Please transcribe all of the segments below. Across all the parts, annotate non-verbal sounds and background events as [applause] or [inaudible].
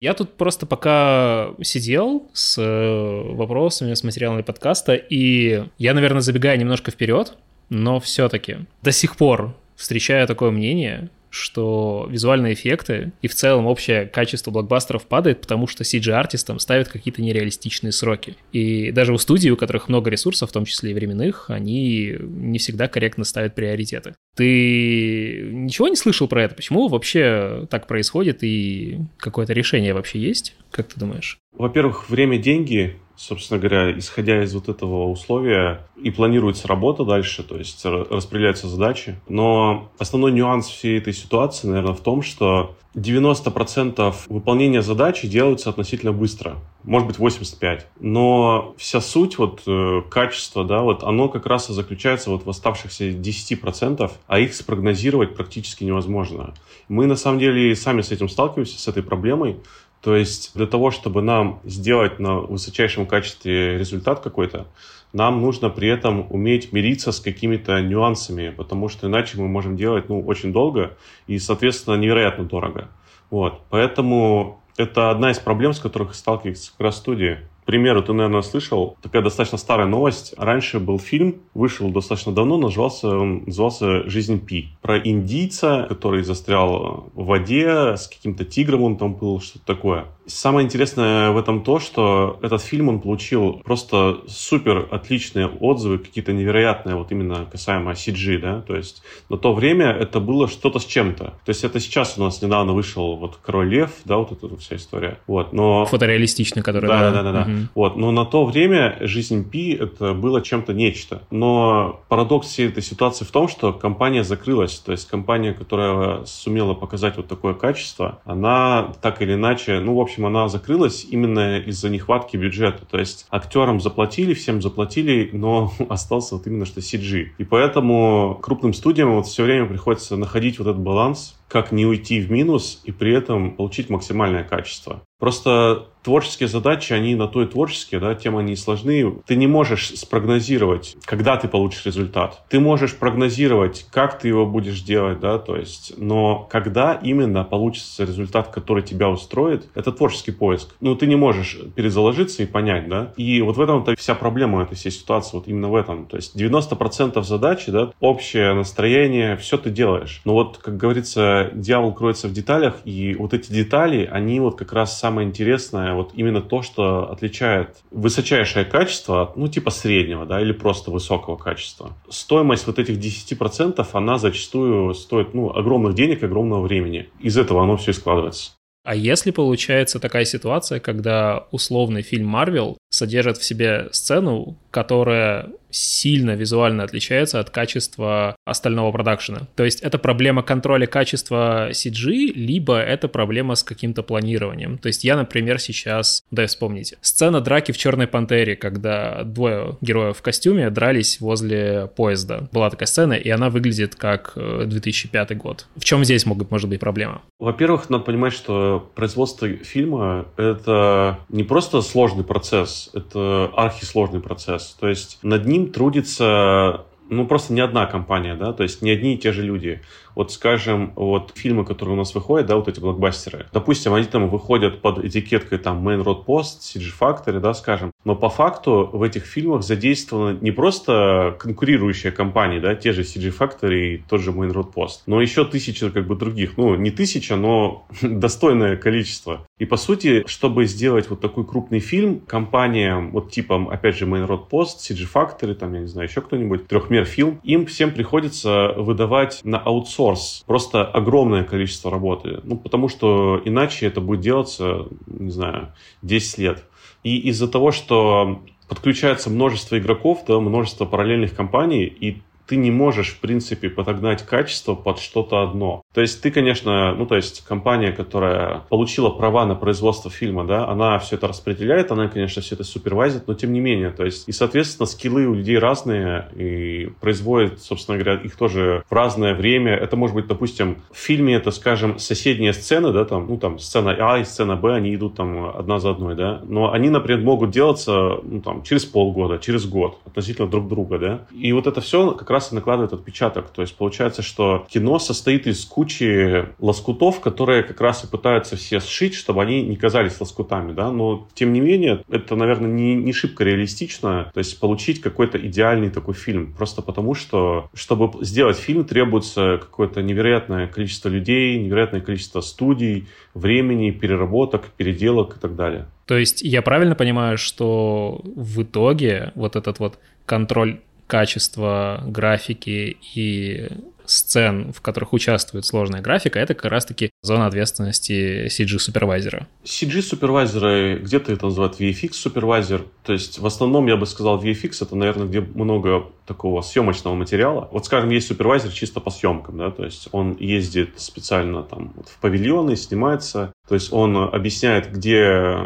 Я тут просто пока сидел с э, вопросами, с материалами подкаста, и я, наверное, забегаю немножко вперед, но все-таки до сих пор встречаю такое мнение, что визуальные эффекты и в целом общее качество блокбастеров падает, потому что CG-артистам ставят какие-то нереалистичные сроки. И даже у студий, у которых много ресурсов, в том числе и временных, они не всегда корректно ставят приоритеты. Ты ничего не слышал про это? Почему вообще так происходит и какое-то решение вообще есть? Как ты думаешь? Во-первых, время – деньги собственно говоря, исходя из вот этого условия, и планируется работа дальше, то есть распределяются задачи. Но основной нюанс всей этой ситуации, наверное, в том, что 90% выполнения задачи делаются относительно быстро, может быть 85%. Но вся суть, вот э, качество, да, вот оно как раз и заключается вот в оставшихся 10%, а их спрогнозировать практически невозможно. Мы на самом деле сами с этим сталкиваемся, с этой проблемой, то есть для того, чтобы нам сделать на высочайшем качестве результат какой-то, нам нужно при этом уметь мириться с какими-то нюансами, потому что иначе мы можем делать ну, очень долго и, соответственно, невероятно дорого. Вот. Поэтому это одна из проблем, с которых сталкивается как раз студия примеру, ты, наверное, слышал, такая достаточно старая новость. Раньше был фильм, вышел достаточно давно, назывался, он назывался «Жизнь Пи». Про индийца, который застрял в воде, с каким-то тигром он там был, что-то такое. Самое интересное в этом то, что этот фильм он получил просто супер отличные отзывы, какие-то невероятные, вот именно касаемо CG, да, то есть на то время это было что-то с чем-то. То есть это сейчас у нас недавно вышел вот «Король лев», да, вот эта вся история. Вот, но... Фотореалистичный, который... Да, да, да, да. Угу. Вот, но на то время жизнь Пи это было чем-то нечто. Но парадокс всей этой ситуации в том, что компания закрылась, то есть компания, которая сумела показать вот такое качество, она так или иначе, ну, в общем, она закрылась именно из-за нехватки бюджета. То есть актерам заплатили, всем заплатили, но [laughs] остался вот именно что CG. И поэтому крупным студиям вот все время приходится находить вот этот баланс, как не уйти в минус и при этом получить максимальное качество. Просто творческие задачи, они на то и творческие, да, тем они сложны. Ты не можешь спрогнозировать, когда ты получишь результат. Ты можешь прогнозировать, как ты его будешь делать, да, то есть, но когда именно получится результат, который тебя устроит, это творческий поиск. Ну, ты не можешь перезаложиться и понять, да. И вот в этом-то вся проблема этой всей ситуации, вот именно в этом. То есть 90% задачи, да, общее настроение, все ты делаешь. Но вот, как говорится, дьявол кроется в деталях, и вот эти детали, они вот как раз самое интересное, вот именно то, что отличает высочайшее качество от, ну, типа среднего, да, или просто высокого качества. Стоимость вот этих 10%, она зачастую стоит, ну, огромных денег, огромного времени. Из этого оно все и складывается. А если получается такая ситуация, когда условный фильм Марвел содержит в себе сцену, которая сильно визуально отличается от качества остального продакшена. То есть это проблема контроля качества CG, либо это проблема с каким-то планированием. То есть я, например, сейчас, да, вспомните, сцена драки в «Черной пантере», когда двое героев в костюме дрались возле поезда. Была такая сцена, и она выглядит как 2005 э, год. В чем здесь могут, может быть проблема? Во-первых, надо понимать, что производство фильма — это не просто сложный процесс, это архисложный процесс. То есть над ним трудится ну, просто не одна компания, да, то есть не одни и те же люди. Вот, скажем, вот фильмы, которые у нас выходят, да, вот эти блокбастеры, допустим, они там выходят под этикеткой там Main Road Post, CG Factory, да, скажем, но по факту в этих фильмах задействованы не просто конкурирующие компании, да, те же CG Factory и тот же Main Road Post, но еще тысячи как бы других, ну, не тысяча, но [laughs] достойное количество. И по сути, чтобы сделать вот такой крупный фильм, компаниям вот типа, опять же, Main Road Post, CG Factory, там, я не знаю, еще кто-нибудь, трехмер фильм, им всем приходится выдавать на аутсорс просто огромное количество работы. Ну, потому что иначе это будет делаться, не знаю, 10 лет. И из-за того, что подключается множество игроков, да, множество параллельных компаний, и ты не можешь, в принципе, подогнать качество под что-то одно. То есть ты, конечно, ну, то есть компания, которая получила права на производство фильма, да, она все это распределяет, она, конечно, все это супервайзит, но тем не менее, то есть, и, соответственно, скиллы у людей разные, и производят, собственно говоря, их тоже в разное время. Это может быть, допустим, в фильме это, скажем, соседние сцены, да, там, ну, там, сцена А и сцена Б, они идут там одна за одной, да, но они, например, могут делаться, ну, там, через полгода, через год относительно друг друга, да, и вот это все как раз раз и накладывает отпечаток. То есть получается, что кино состоит из кучи лоскутов, которые как раз и пытаются все сшить, чтобы они не казались лоскутами, да, но тем не менее это, наверное, не, не шибко реалистично, то есть получить какой-то идеальный такой фильм, просто потому что, чтобы сделать фильм, требуется какое-то невероятное количество людей, невероятное количество студий, времени, переработок, переделок и так далее. То есть я правильно понимаю, что в итоге вот этот вот контроль качества графики и сцен, в которых участвует сложная графика, это как раз-таки зона ответственности CG-супервайзера. CG-супервайзеры, где-то это называют VFX-супервайзер. То есть в основном я бы сказал VFX, это, наверное, где много такого съемочного материала. Вот, скажем, есть супервайзер чисто по съемкам, да, то есть он ездит специально там вот в павильоны, снимается, то есть он объясняет, где,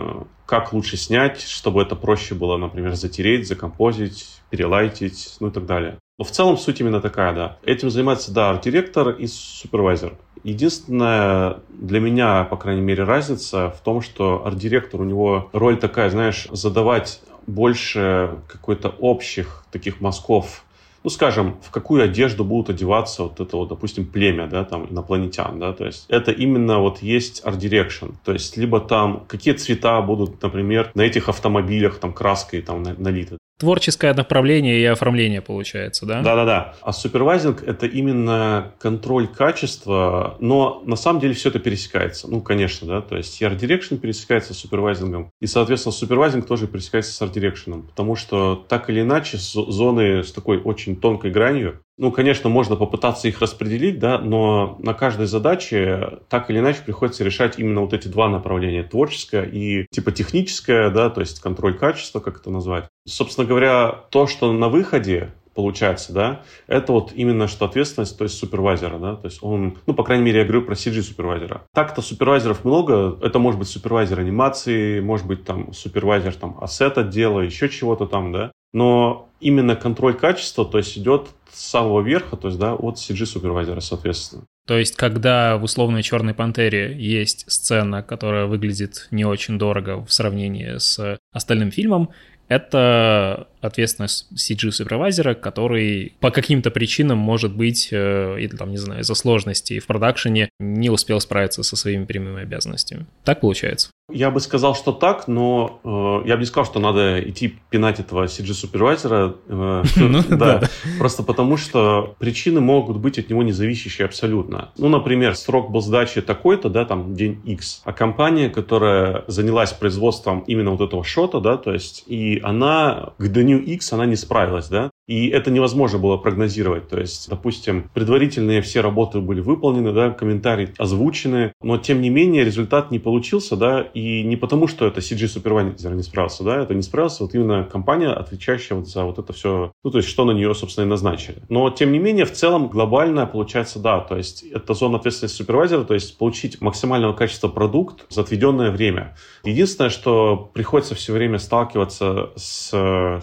как лучше снять, чтобы это проще было, например, затереть, закомпозить, перелайтить, ну и так далее. Но в целом суть именно такая, да. Этим занимается, да, арт-директор и супервайзер. Единственная для меня, по крайней мере, разница в том, что арт-директор, у него роль такая, знаешь, задавать больше какой-то общих таких мазков ну, скажем, в какую одежду будут одеваться вот это вот, допустим, племя, да, там, инопланетян, да, то есть это именно вот есть art direction, то есть либо там какие цвета будут, например, на этих автомобилях там краской там налиты, Творческое направление и оформление получается, да? Да-да-да. А супервайзинг — это именно контроль качества, но на самом деле все это пересекается. Ну, конечно, да, то есть Art Direction пересекается с супервайзингом, и, соответственно, супервайзинг тоже пересекается с Art Direction, потому что так или иначе зоны с такой очень тонкой гранью, ну, конечно, можно попытаться их распределить, да, но на каждой задаче так или иначе приходится решать именно вот эти два направления, творческое и типа техническое, да, то есть контроль качества, как это назвать. Собственно говоря, то, что на выходе получается, да, это вот именно что ответственность, то есть супервайзера, да, то есть он, ну, по крайней мере, я говорю про CG-супервайзера. Так-то супервайзеров много, это может быть супервайзер анимации, может быть там супервайзер там ассет отдела, еще чего-то там, да, но именно контроль качества, то есть идет с самого верха, то есть, да, от CG-супервайзера, соответственно. То есть, когда в условной «Черной пантере» есть сцена, которая выглядит не очень дорого в сравнении с остальным фильмом, это ответственность CG-супервайзера, который по каким-то причинам, может быть, э, или там, не знаю, из-за сложностей в продакшене не успел справиться со своими прямыми обязанностями. Так получается? Я бы сказал, что так, но э, я бы не сказал, что надо идти пинать этого CG-супервайзера. Э, [laughs] ну, да, просто потому что причины могут быть от него независящие абсолютно. Ну, например, срок был сдачи такой-то, да, там, день X, а компания, которая занялась производством именно вот этого шота, да, то есть, и она к дню X, она не справилась, да, и это невозможно было прогнозировать. То есть, допустим, предварительные все работы были выполнены, да, комментарии озвучены, но тем не менее результат не получился, да, и не потому, что это CG супервайзер не справился, да, это не справился вот именно компания, отвечающая вот за вот это все, ну, то есть, что на нее, собственно, и назначили. Но, тем не менее, в целом глобально получается, да, то есть, это зона ответственности супервайзера, то есть, получить максимального качества продукт за отведенное время. Единственное, что приходится все время сталкиваться с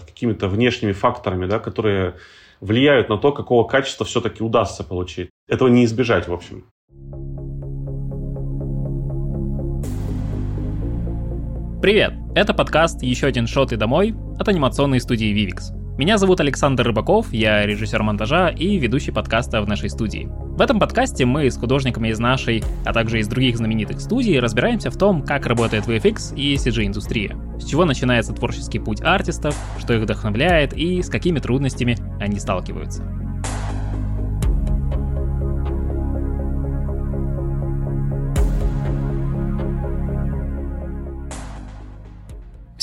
какими-то внешними факторами, да, которые влияют на то, какого качества все-таки удастся получить. Этого не избежать, в общем. Привет! Это подкаст «Еще один шот и домой» от анимационной студии Vivix. Меня зовут Александр Рыбаков, я режиссер монтажа и ведущий подкаста в нашей студии. В этом подкасте мы с художниками из нашей, а также из других знаменитых студий разбираемся в том, как работает VFX и CG-индустрия, с чего начинается творческий путь артистов, что их вдохновляет и с какими трудностями они сталкиваются.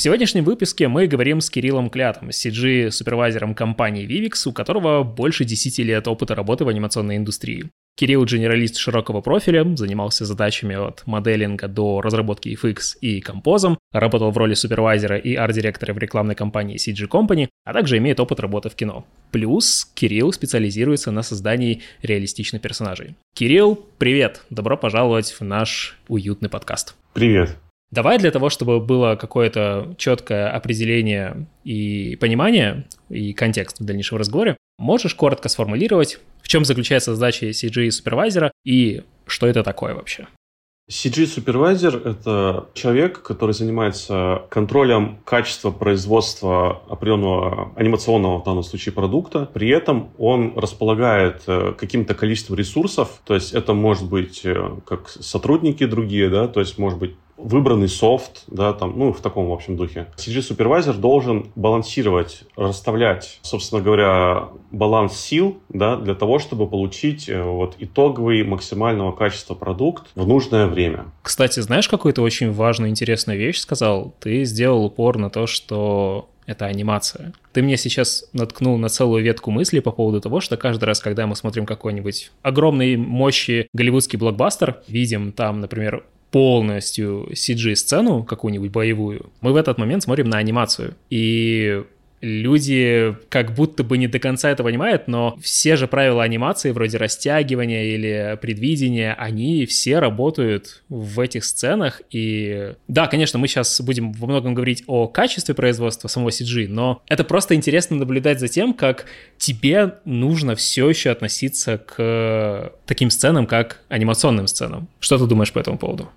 В сегодняшнем выпуске мы говорим с Кириллом Клятом, CG-супервайзером компании Vivix, у которого больше 10 лет опыта работы в анимационной индустрии. Кирилл — генералист широкого профиля, занимался задачами от моделинга до разработки FX и композом, работал в роли супервайзера и арт-директора в рекламной компании CG Company, а также имеет опыт работы в кино. Плюс Кирилл специализируется на создании реалистичных персонажей. Кирилл, привет! Добро пожаловать в наш уютный подкаст. Привет. Давай для того, чтобы было какое-то четкое определение и понимание, и контекст в дальнейшем разговоре, можешь коротко сформулировать, в чем заключается задача CG супервайзера и что это такое вообще? CG-супервайзер — это человек, который занимается контролем качества производства определенного анимационного, в данном случае, продукта. При этом он располагает э, каким-то количеством ресурсов, то есть это может быть э, как сотрудники другие, да, то есть может быть выбранный софт, да, там, ну, в таком, в общем, духе. CG-супервайзер должен балансировать, расставлять, собственно говоря, баланс сил, да, для того, чтобы получить э, вот итоговый максимального качества продукт в нужное время. Кстати, знаешь, какую-то очень важную, интересную вещь сказал? Ты сделал упор на то, что это анимация. Ты мне сейчас наткнул на целую ветку мысли по поводу того, что каждый раз, когда мы смотрим какой-нибудь огромный мощи голливудский блокбастер, видим там, например, полностью CG-сцену какую-нибудь боевую, мы в этот момент смотрим на анимацию. И люди как будто бы не до конца это понимают, но все же правила анимации, вроде растягивания или предвидения, они все работают в этих сценах. И да, конечно, мы сейчас будем во многом говорить о качестве производства самого CG, но это просто интересно наблюдать за тем, как тебе нужно все еще относиться к таким сценам, как анимационным сценам. Что ты думаешь по этому поводу?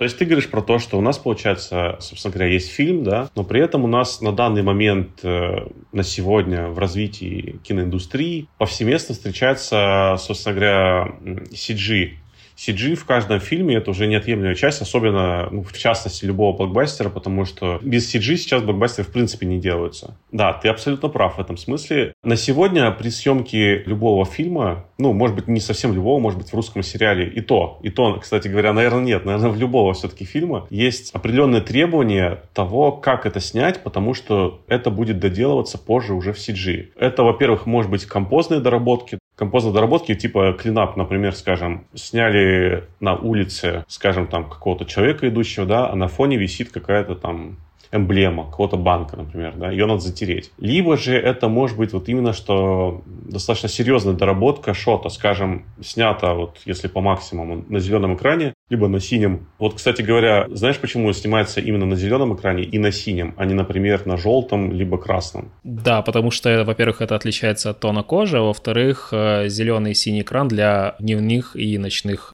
То есть ты говоришь про то, что у нас, получается, собственно говоря, есть фильм, да, но при этом у нас на данный момент, э, на сегодня в развитии киноиндустрии повсеместно встречается, собственно говоря, CG CG в каждом фильме это уже неотъемлемая часть, особенно, ну, в частности, любого блокбастера, потому что без CG сейчас блокбастеры в принципе не делаются. Да, ты абсолютно прав в этом смысле. На сегодня при съемке любого фильма, ну, может быть, не совсем любого, может быть, в русском сериале и то, и то, кстати говоря, наверное, нет, наверное, в любого все-таки фильма есть определенные требования того, как это снять, потому что это будет доделываться позже уже в CG. Это, во-первых, может быть композные доработки, композные доработки, типа клинап, например, скажем, сняли на улице, скажем, там какого-то человека идущего, да, а на фоне висит какая-то там эмблема какого-то банка, например, да, ее надо затереть. Либо же это может быть вот именно что достаточно серьезная доработка шота, скажем, снята вот если по максимуму на зеленом экране, либо на синем. Вот, кстати говоря, знаешь, почему снимается именно на зеленом экране и на синем, а не, например, на желтом либо красном? Да, потому что, во-первых, это отличается от тона кожи, а во-вторых, э, зеленый и синий экран для дневных и ночных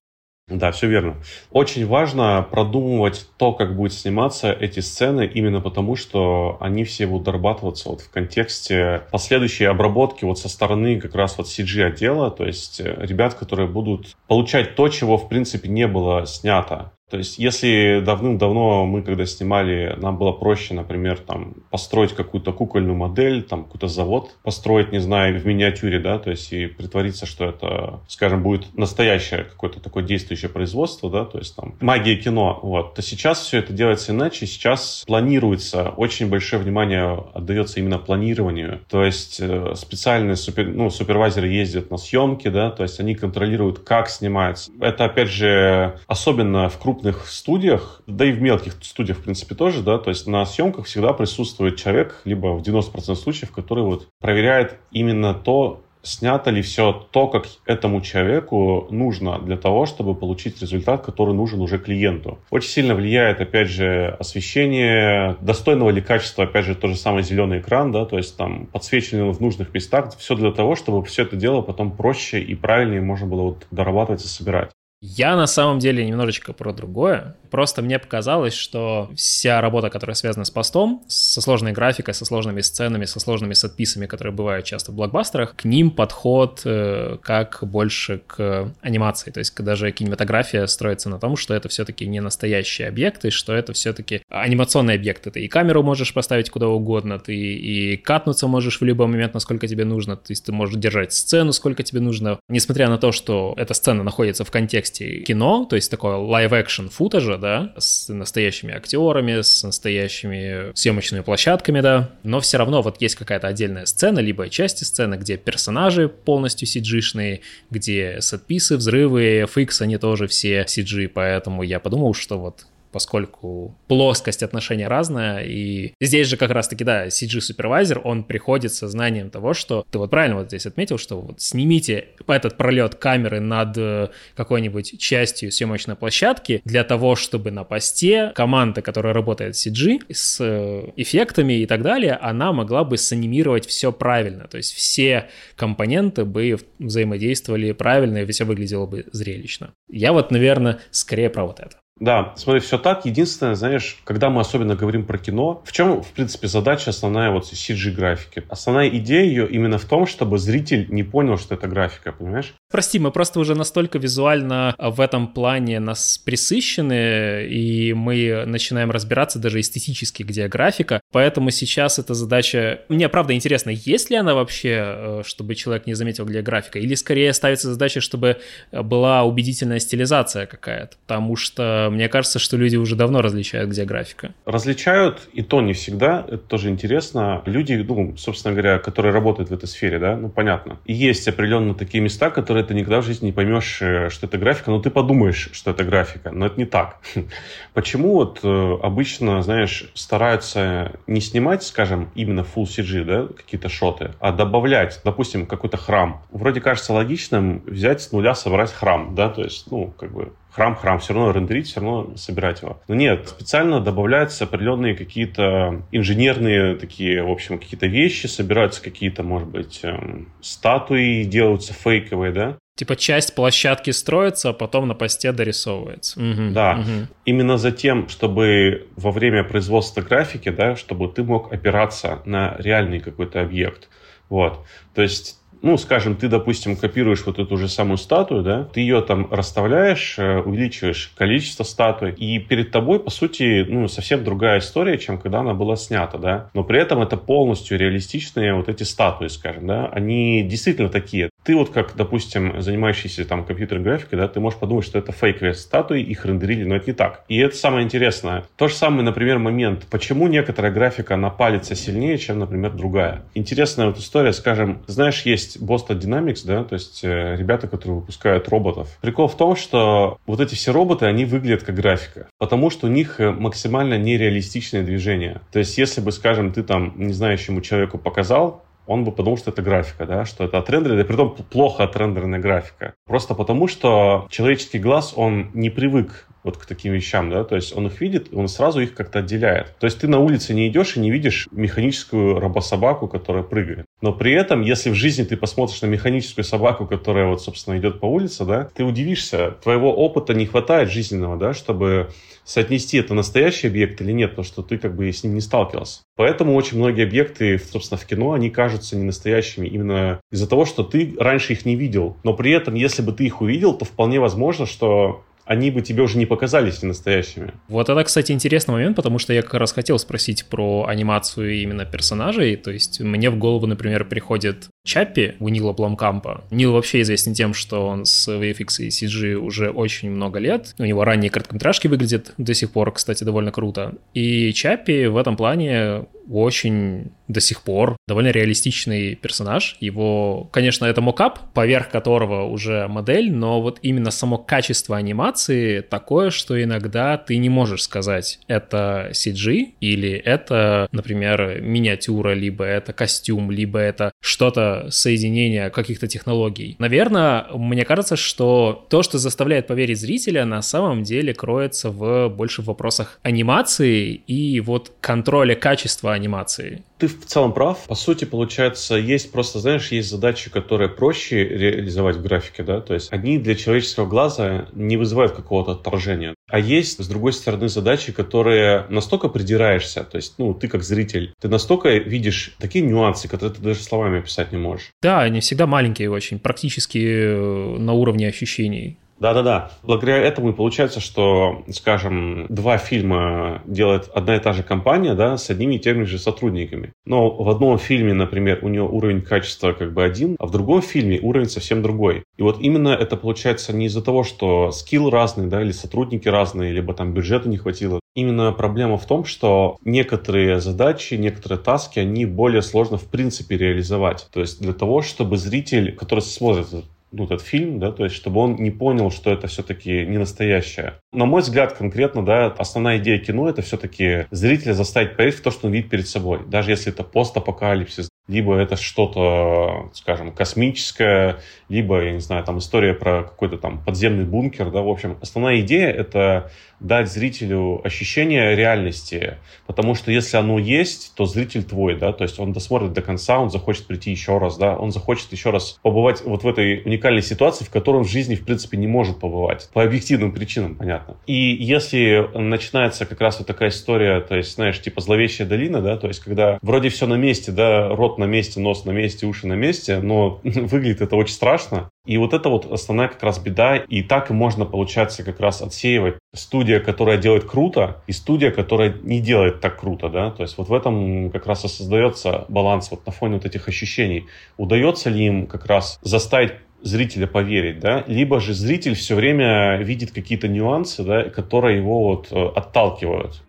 да, все верно. Очень важно продумывать то, как будет сниматься эти сцены, именно потому, что они все будут дорабатываться вот в контексте последующей обработки вот со стороны как раз вот CG-отдела, то есть э, ребят, которые будут получать то, чего в принципе не было снято. То есть, если давным-давно мы, когда снимали, нам было проще, например, там, построить какую-то кукольную модель, там, какой-то завод построить, не знаю, в миниатюре, да, то есть, и притвориться, что это, скажем, будет настоящее какое-то такое действующее производство, да, то есть, там, магия кино, вот, то сейчас все это делается иначе, сейчас планируется, очень большое внимание отдается именно планированию, то есть, э, специальные супер, ну, супервайзеры ездят на съемки, да, то есть, они контролируют, как снимается. Это, опять же, особенно в крупных крупных студиях, да и в мелких студиях, в принципе, тоже, да, то есть на съемках всегда присутствует человек, либо в 90% случаев, который вот проверяет именно то, снято ли все то, как этому человеку нужно для того, чтобы получить результат, который нужен уже клиенту. Очень сильно влияет, опять же, освещение, достойного ли качества, опять же, тот же самый зеленый экран, да, то есть там подсвечивание в нужных местах, все для того, чтобы все это дело потом проще и правильнее можно было вот дорабатывать и собирать. Я на самом деле немножечко про другое. Просто мне показалось, что вся работа, которая связана с постом, со сложной графикой, со сложными сценами, со сложными сетписами, которые бывают часто в блокбастерах, к ним подход э, как больше к анимации. То есть даже кинематография строится на том, что это все-таки не настоящие объекты, что это все-таки анимационный объект. Ты и камеру можешь поставить куда угодно, ты и катнуться можешь в любой момент, насколько тебе нужно. То есть ты можешь держать сцену, сколько тебе нужно. Несмотря на то, что эта сцена находится в контексте кино, то есть такое live-action футажа, да, с настоящими актерами, с настоящими съемочными площадками, да, но все равно вот есть какая-то отдельная сцена, либо части сцены, где персонажи полностью cg где сетписы, взрывы, FX, они тоже все CG, поэтому я подумал, что вот поскольку плоскость отношения разная, и здесь же как раз-таки, да, CG-супервайзер, он приходит со знанием того, что ты вот правильно вот здесь отметил, что вот снимите этот пролет камеры над э, какой-нибудь частью съемочной площадки для того, чтобы на посте команда, которая работает с CG, с э, эффектами и так далее, она могла бы санимировать все правильно, то есть все компоненты бы взаимодействовали правильно, и все выглядело бы зрелищно. Я вот, наверное, скорее про вот это. Да, смотри, все так. Единственное, знаешь, когда мы особенно говорим про кино, в чем, в принципе, задача основная вот CG-графики? Основная идея ее именно в том, чтобы зритель не понял, что это графика, понимаешь? Прости, мы просто уже настолько визуально в этом плане нас присыщены, и мы начинаем разбираться даже эстетически, где графика. Поэтому сейчас эта задача... Мне, правда, интересно, есть ли она вообще, э, чтобы человек не заметил, где графика? Или скорее ставится задача, чтобы была убедительная стилизация какая-то? Потому что мне кажется, что люди уже давно различают, где графика. Различают, и то не всегда. Это тоже интересно. Люди, ну, собственно говоря, которые работают в этой сфере, да, ну, понятно. И есть определенно такие места, которые ты никогда в жизни не поймешь, э, что это графика, но ты подумаешь, что это графика. Но это не так. [laughs] Почему вот э, обычно, знаешь, стараются не снимать, скажем, именно full CG, да, какие-то шоты, а добавлять, допустим, какой-то храм. Вроде кажется логичным взять с нуля, собрать храм, да, то есть, ну, как бы храм-храм, все равно рендерить, все равно собирать его. Но нет, специально добавляются определенные какие-то инженерные такие, в общем, какие-то вещи, собираются какие-то, может быть, эм, статуи, делаются фейковые, да, Типа часть площадки строится, а потом на посте дорисовывается. Угу, да. Угу. Именно за тем, чтобы во время производства графики, да, чтобы ты мог опираться на реальный какой-то объект. Вот. То есть ну, скажем, ты, допустим, копируешь вот эту же самую статую, да, ты ее там расставляешь, э, увеличиваешь количество статуй, и перед тобой, по сути, ну, совсем другая история, чем когда она была снята, да, но при этом это полностью реалистичные вот эти статуи, скажем, да, они действительно такие. Ты вот как, допустим, занимающийся там компьютерной графикой, да, ты можешь подумать, что это фейковые статуи, их рендерили, но это не так. И это самое интересное. То же самое, например, момент, почему некоторая графика, она палится сильнее, чем, например, другая. Интересная вот история, скажем, знаешь, есть Boston Dynamics, да, то есть э, ребята, которые выпускают роботов. Прикол в том, что вот эти все роботы, они выглядят как графика, потому что у них э, максимально нереалистичное движение. То есть если бы, скажем, ты там не знающему человеку показал, он бы подумал, что это графика, да, что это отрендеренная, при том плохо отрендеренная графика. Просто потому, что человеческий глаз, он не привык вот к таким вещам, да, то есть он их видит, он сразу их как-то отделяет. То есть ты на улице не идешь и не видишь механическую робособаку, которая прыгает. Но при этом, если в жизни ты посмотришь на механическую собаку, которая вот, собственно, идет по улице, да, ты удивишься, твоего опыта не хватает жизненного, да, чтобы соотнести это настоящий объект или нет, потому что ты как бы с ним не сталкивался. Поэтому очень многие объекты, собственно, в кино, они кажутся не настоящими именно из-за того, что ты раньше их не видел. Но при этом, если бы ты их увидел, то вполне возможно, что они бы тебе уже не показались настоящими. Вот это, кстати, интересный момент, потому что я как раз хотел спросить про анимацию именно персонажей. То есть мне в голову, например, приходит Чаппи у Нила Бломкампа. Нил вообще известен тем, что он с VFX и CG уже очень много лет. У него ранние короткометражки выглядят до сих пор, кстати, довольно круто. И Чаппи в этом плане очень до сих пор довольно реалистичный персонаж. Его, конечно, это мокап, поверх которого уже модель, но вот именно само качество анимации такое, что иногда ты не можешь сказать, это CG или это, например, миниатюра, либо это костюм, либо это что-то соединение каких-то технологий. Наверное, мне кажется, что то, что заставляет поверить зрителя, на самом деле кроется в больше в вопросах анимации и вот контроля качества анимации. Ты в целом прав. По сути, получается, есть просто, знаешь, есть задачи, которые проще реализовать в графике, да, то есть они для человеческого глаза не вызывают какого-то отторжения. А есть, с другой стороны, задачи, которые настолько придираешься, то есть, ну, ты как зритель, ты настолько видишь такие нюансы, которые ты даже словами описать не можешь. Да, они всегда маленькие очень, практически э, на уровне ощущений. Да-да-да. Благодаря этому и получается, что, скажем, два фильма делает одна и та же компания, да, с одними и теми же сотрудниками. Но в одном фильме, например, у нее уровень качества как бы один, а в другом фильме уровень совсем другой. И вот именно это получается не из-за того, что скилл разный, да, или сотрудники разные, либо там бюджета не хватило. Именно проблема в том, что некоторые задачи, некоторые таски, они более сложно в принципе реализовать. То есть для того, чтобы зритель, который смотрит ну, этот фильм, да, то есть чтобы он не понял, что это все-таки не настоящее. На мой взгляд, конкретно, да, основная идея кино — это все-таки зрителя заставить поверить в то, что он видит перед собой. Даже если это постапокалипсис, либо это что-то, скажем, космическое, либо, я не знаю, там история про какой-то там подземный бункер, да, в общем, основная идея — это дать зрителю ощущение реальности, потому что если оно есть, то зритель твой, да, то есть он досмотрит до конца, он захочет прийти еще раз, да, он захочет еще раз побывать вот в этой уникальной ситуации, в которой он в жизни, в принципе, не может побывать, по объективным причинам, понятно. И если начинается как раз вот такая история, то есть, знаешь, типа зловещая долина, да, то есть когда вроде все на месте, да, рот на месте, нос на месте, уши на месте, но [laughs] выглядит это очень страшно, и вот это вот основная как раз беда, и так и можно, получается, как раз отсеивать студия, которая делает круто, и студия, которая не делает так круто, да, то есть вот в этом как раз и создается баланс вот на фоне вот этих ощущений. Удается ли им как раз заставить зрителя поверить, да, либо же зритель все время видит какие-то нюансы, да, которые его вот э, отталкивают.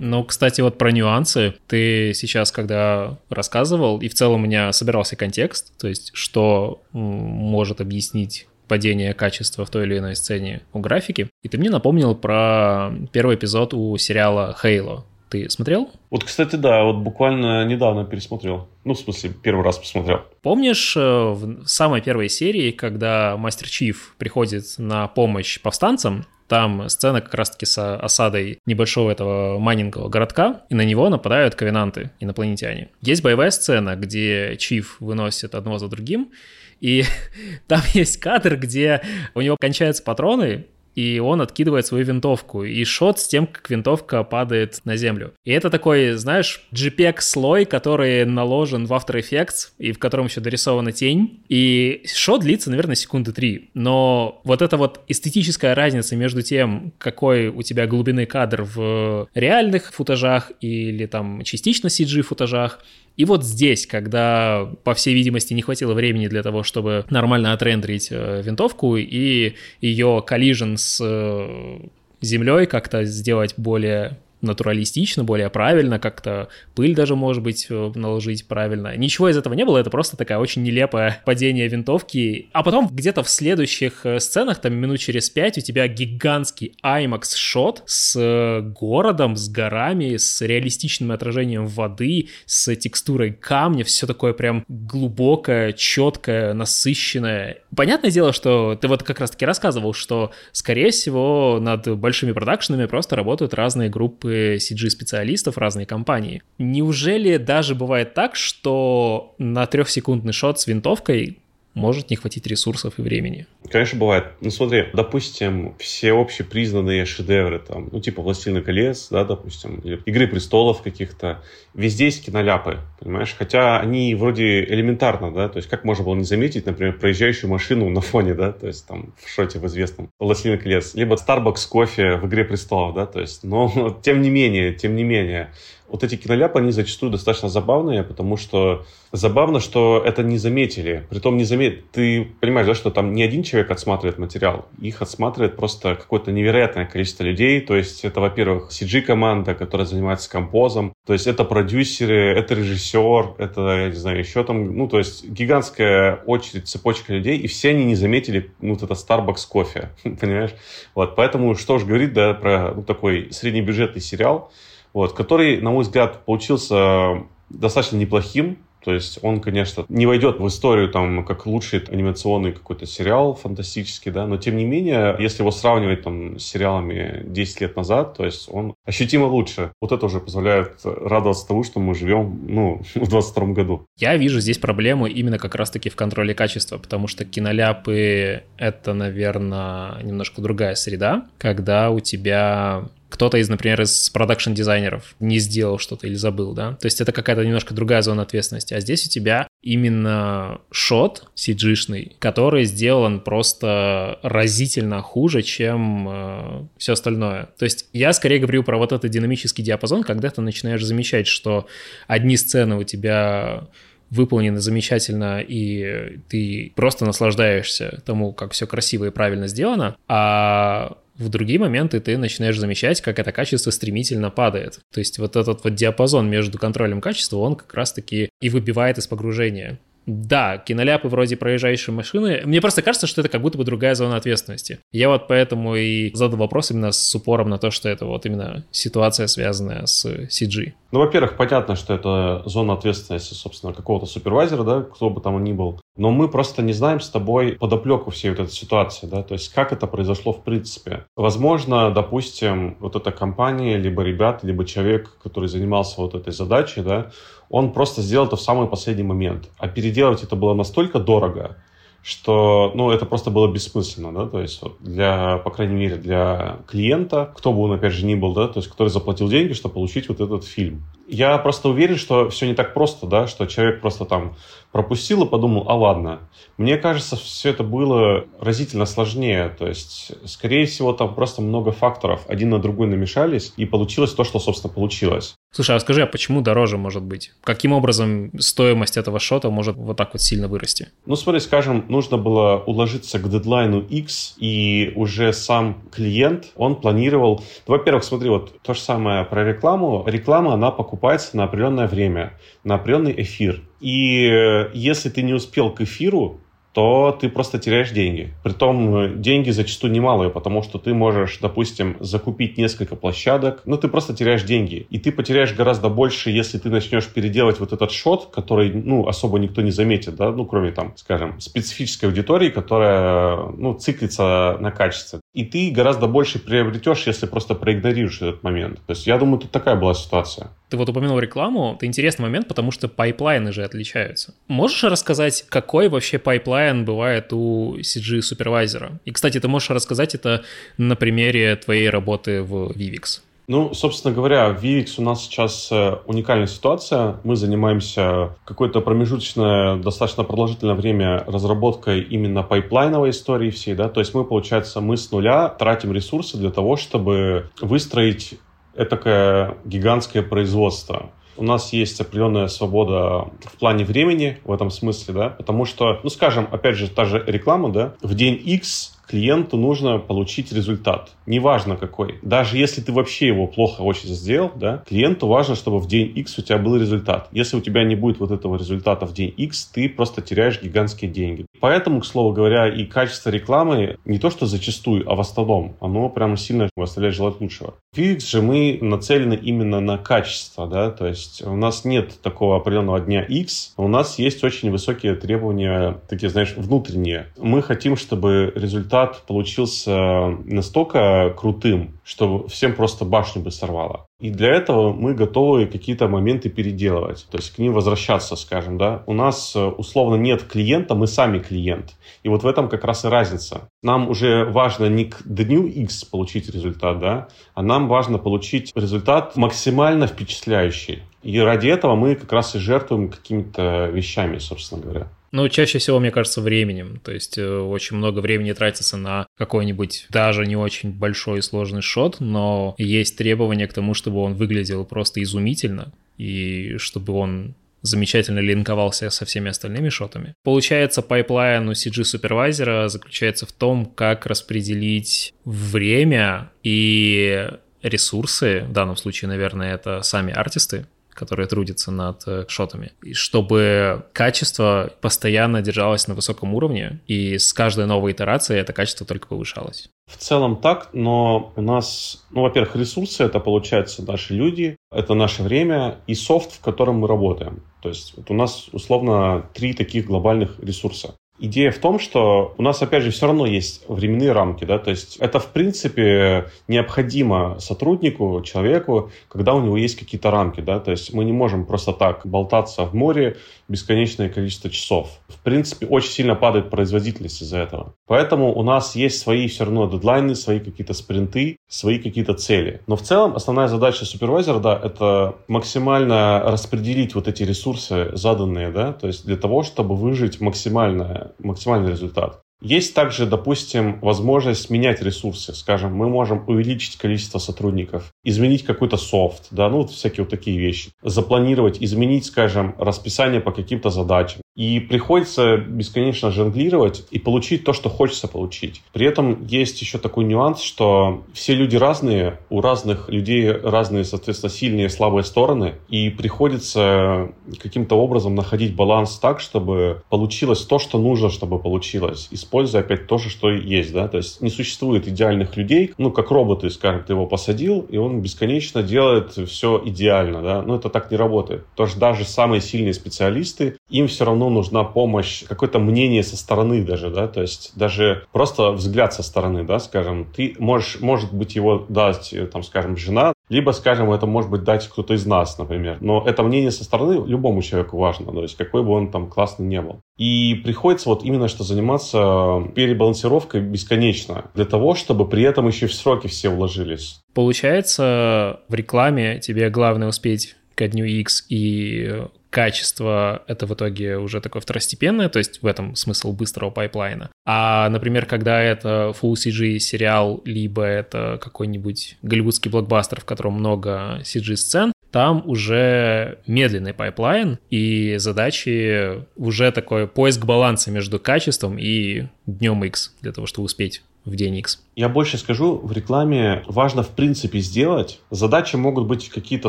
Ну, кстати, вот про нюансы. Ты сейчас, когда рассказывал, и в целом у меня собирался контекст, то есть что может объяснить падение качества в той или иной сцене у графики. И ты мне напомнил про первый эпизод у сериала Halo. Ты смотрел? Вот, кстати, да, вот буквально недавно пересмотрел. Ну, в смысле, первый раз посмотрел. Помнишь э, в самой первой серии, когда Мастер Чиф приходит на помощь повстанцам, там сцена как раз-таки с осадой небольшого этого майнингового городка, и на него нападают ковенанты, инопланетяне. Есть боевая сцена, где Чиф выносит одного за другим, и [laughs] там есть кадр, где у него кончаются патроны, и он откидывает свою винтовку, и шот с тем, как винтовка падает на землю. И это такой, знаешь, JPEG-слой, который наложен в After Effects, и в котором еще дорисована тень, и шот длится, наверное, секунды три. Но вот эта вот эстетическая разница между тем, какой у тебя глубины кадр в реальных футажах или там частично CG футажах, и вот здесь, когда, по всей видимости, не хватило времени для того, чтобы нормально отрендерить э, винтовку и ее коллижен с э, землей как-то сделать более натуралистично, более правильно, как-то пыль даже, может быть, э, наложить правильно. Ничего из этого не было, это просто такая очень нелепое падение винтовки. А потом где-то в следующих э, сценах, там минут через пять, у тебя гигантский IMAX-шот с э, городом, с горами, с реалистичным отражением воды, с текстурой камня, все такое прям глубокое, четкое, насыщенное. Понятное дело, что ты вот как раз-таки рассказывал, что, скорее всего, над большими продакшенами просто работают разные группы группы CG-специалистов, разные компании. Неужели даже бывает так, что на трехсекундный шот с винтовкой может не хватить ресурсов и времени. Конечно, бывает. Ну, смотри, допустим, все общепризнанные шедевры, там, ну, типа «Властелина колец», да, допустим, или «Игры престолов» каких-то, везде есть киноляпы, понимаешь? Хотя они вроде элементарно, да, то есть как можно было не заметить, например, проезжающую машину на фоне, да, то есть там в шоте в известном «Властелина колец», либо Starbucks кофе в «Игре престолов», да, то есть, но [laughs] тем не менее, тем не менее, вот эти киноляпы, они зачастую достаточно забавные, потому что забавно, что это не заметили. Притом не заметили. Ты понимаешь, да, что там не один человек отсматривает материал. Их отсматривает просто какое-то невероятное количество людей. То есть это, во-первых, CG-команда, которая занимается композом. То есть это продюсеры, это режиссер, это, я не знаю, еще там, ну, то есть гигантская очередь, цепочка людей, и все они не заметили, ну, вот это Starbucks кофе, [laughs] понимаешь? Вот, поэтому что же говорит, да, про ну, такой среднебюджетный сериал, вот, который, на мой взгляд, получился достаточно неплохим. То есть он, конечно, не войдет в историю там как лучший анимационный какой-то сериал фантастический, да, но тем не менее, если его сравнивать там с сериалами 10 лет назад, то есть он ощутимо лучше. Вот это уже позволяет радоваться тому, что мы живем, ну, [laughs] в 22 году. Я вижу здесь проблему именно как раз-таки в контроле качества, потому что киноляпы — это, наверное, немножко другая среда, когда у тебя кто-то из, например, из продакшн-дизайнеров не сделал что-то или забыл, да, то есть это какая-то немножко другая зона ответственности, а здесь у тебя именно шот cg который сделан просто разительно хуже, чем э, все остальное. То есть я скорее говорю про вот этот динамический диапазон, когда ты начинаешь замечать, что одни сцены у тебя выполнены замечательно, и ты просто наслаждаешься тому, как все красиво и правильно сделано, а В другие моменты ты начинаешь замечать, как это качество стремительно падает. То есть вот этот вот диапазон между контролем качества, он как раз-таки и выбивает из погружения. Да, киноляпы вроде проезжающей машины. Мне просто кажется, что это как будто бы другая зона ответственности. Я вот поэтому и задал вопрос именно с упором на то, что это вот именно ситуация, связанная с CG. Ну, во-первых, понятно, что это зона ответственности, собственно, какого-то супервайзера, да, кто бы там ни был. Но мы просто не знаем с тобой подоплеку всей вот этой ситуации, да, то есть как это произошло в принципе. Возможно, допустим, вот эта компания, либо ребята, либо человек, который занимался вот этой задачей, да, он просто сделал это в самый последний момент. А переделать это было настолько дорого, что, ну, это просто было бессмысленно, да, то есть вот для, по крайней мере, для клиента, кто бы он, опять же, ни был, да, то есть который заплатил деньги, чтобы получить вот этот фильм. Я просто уверен, что все не так просто, да, что человек просто там пропустил и подумал, а ладно. Мне кажется, все это было разительно сложнее. То есть, скорее всего, там просто много факторов один на другой намешались, и получилось то, что, собственно, получилось. Слушай, а скажи, а почему дороже может быть? Каким образом стоимость этого шота может вот так вот сильно вырасти? Ну, смотри, скажем, нужно было уложиться к дедлайну X, и уже сам клиент, он планировал... Во-первых, смотри, вот то же самое про рекламу. Реклама, она покупается на определенное время, на определенный эфир. И э, если ты не успел к эфиру, то ты просто теряешь деньги. Притом э, деньги зачастую немалые, потому что ты можешь, допустим, закупить несколько площадок, но ты просто теряешь деньги. И ты потеряешь гораздо больше, если ты начнешь переделать вот этот шот, который, ну, особо никто не заметит, да, ну, кроме там, скажем, специфической аудитории, которая, ну, циклится на качестве. И ты гораздо больше приобретешь, если просто проигнорируешь этот момент. То есть я думаю, тут такая была ситуация. Ты вот упомянул рекламу, это интересный момент, потому что pipeline ы же отличаются. Можешь рассказать, какой вообще pipeline бывает у CG супервайзера? И, кстати, ты можешь рассказать это на примере твоей работы в Vivix. Ну, собственно говоря, в Vivix у нас сейчас э, уникальная ситуация. Мы занимаемся какое-то промежуточное, достаточно продолжительное время разработкой именно пайплайновой истории всей, да, то есть мы, получается, мы с нуля тратим ресурсы для того, чтобы выстроить этакое гигантское производство. У нас есть определенная свобода в плане времени в этом смысле, да, потому что, ну, скажем, опять же, та же реклама, да, в день X клиенту нужно получить результат. Неважно какой. Даже если ты вообще его плохо очень сделал, да, клиенту важно, чтобы в день X у тебя был результат. Если у тебя не будет вот этого результата в день X, ты просто теряешь гигантские деньги. Поэтому, к слову говоря, и качество рекламы не то что зачастую, а в основном, оно прямо сильно оставляет желать лучшего. UX же мы нацелены именно на качество, да, то есть у нас нет такого определенного дня X, у нас есть очень высокие требования, такие, знаешь, внутренние. Мы хотим, чтобы результат получился настолько крутым, что всем просто башню бы сорвало. И для этого мы готовы какие-то моменты переделывать, то есть к ним возвращаться, скажем, да. У нас э, условно нет клиента, мы сами клиент. И вот в этом как раз и разница. Нам уже важно не к дню X получить результат, да, а нам важно получить результат максимально впечатляющий. И ради этого мы как раз и жертвуем какими-то вещами, собственно говоря. Ну, чаще всего, мне кажется, временем. То есть э, очень много времени тратится на какой-нибудь даже не очень большой и сложный shot, но есть требования к тому, чтобы он выглядел просто изумительно и чтобы он замечательно линковался со всеми остальными shot ами. Получается, pipeline у CG супервайзера заключается в том, как распределить время и ресурсы, в данном случае, наверное, это сами артисты, которые трудятся над э, шотами, и чтобы качество постоянно держалось на высоком уровне, и с каждой новой итерацией это качество только повышалось. В целом так, но у нас, ну, во-первых, ресурсы это, получается, наши люди, это наше время и софт, в котором мы работаем. То есть вот у нас условно три таких глобальных ресурса. Идея в том, что у нас, опять же, все равно есть временные рамки, да, то есть это, в принципе, необходимо сотруднику, человеку, когда у него есть какие-то рамки, да, то есть мы не можем просто так болтаться в море бесконечное количество часов. В принципе, очень сильно падает производительность из-за этого. Поэтому у нас есть свои все равно дедлайны, свои какие-то спринты, свои какие-то цели. Но в целом основная задача супервайзера, да, это максимально распределить вот эти ресурсы заданные, да, то есть для того, чтобы выжить максимально максимальный результат. Есть также, допустим, возможность менять ресурсы. Скажем, мы можем увеличить количество сотрудников, изменить какой-то софт, да, ну, вот всякие вот такие вещи. Запланировать, изменить, скажем, расписание по каким-то задачам. И приходится бесконечно жонглировать и получить то, что хочется получить. При этом есть еще такой нюанс, что все люди разные, у разных людей разные, соответственно, сильные и слабые стороны, и приходится каким-то образом находить баланс так, чтобы получилось то, что нужно, чтобы получилось, используя опять то же, что есть, да, то есть не существует идеальных людей, ну, как роботы, скажем, ты его посадил, и он бесконечно делает все идеально, да, но это так не работает. Потому что даже самые сильные специалисты, им все равно нужна помощь, какое-то мнение со стороны даже, да, то есть даже просто взгляд со стороны, да, скажем, ты можешь, может быть, его дать, там, скажем, жена, либо, скажем, это может быть дать кто-то из нас, например. Но это мнение со стороны любому человеку важно, то есть какой бы он там классный не был. И приходится вот именно что заниматься перебалансировкой бесконечно, для того, чтобы при этом еще и в сроки все вложились. Получается, в рекламе тебе главное успеть ко дню X и качество — это в итоге уже такое второстепенное, то есть в этом смысл быстрого pipeline а. А, например, когда это Full CG сериал, либо это какой-нибудь голливудский блокбастер, в котором много CG-сцен, там уже медленный pipeline, и задачи уже такой поиск баланса между качеством и днем X для того, чтобы успеть в день X. Я больше скажу, в рекламе важно в принципе сделать. Задачи могут быть какие-то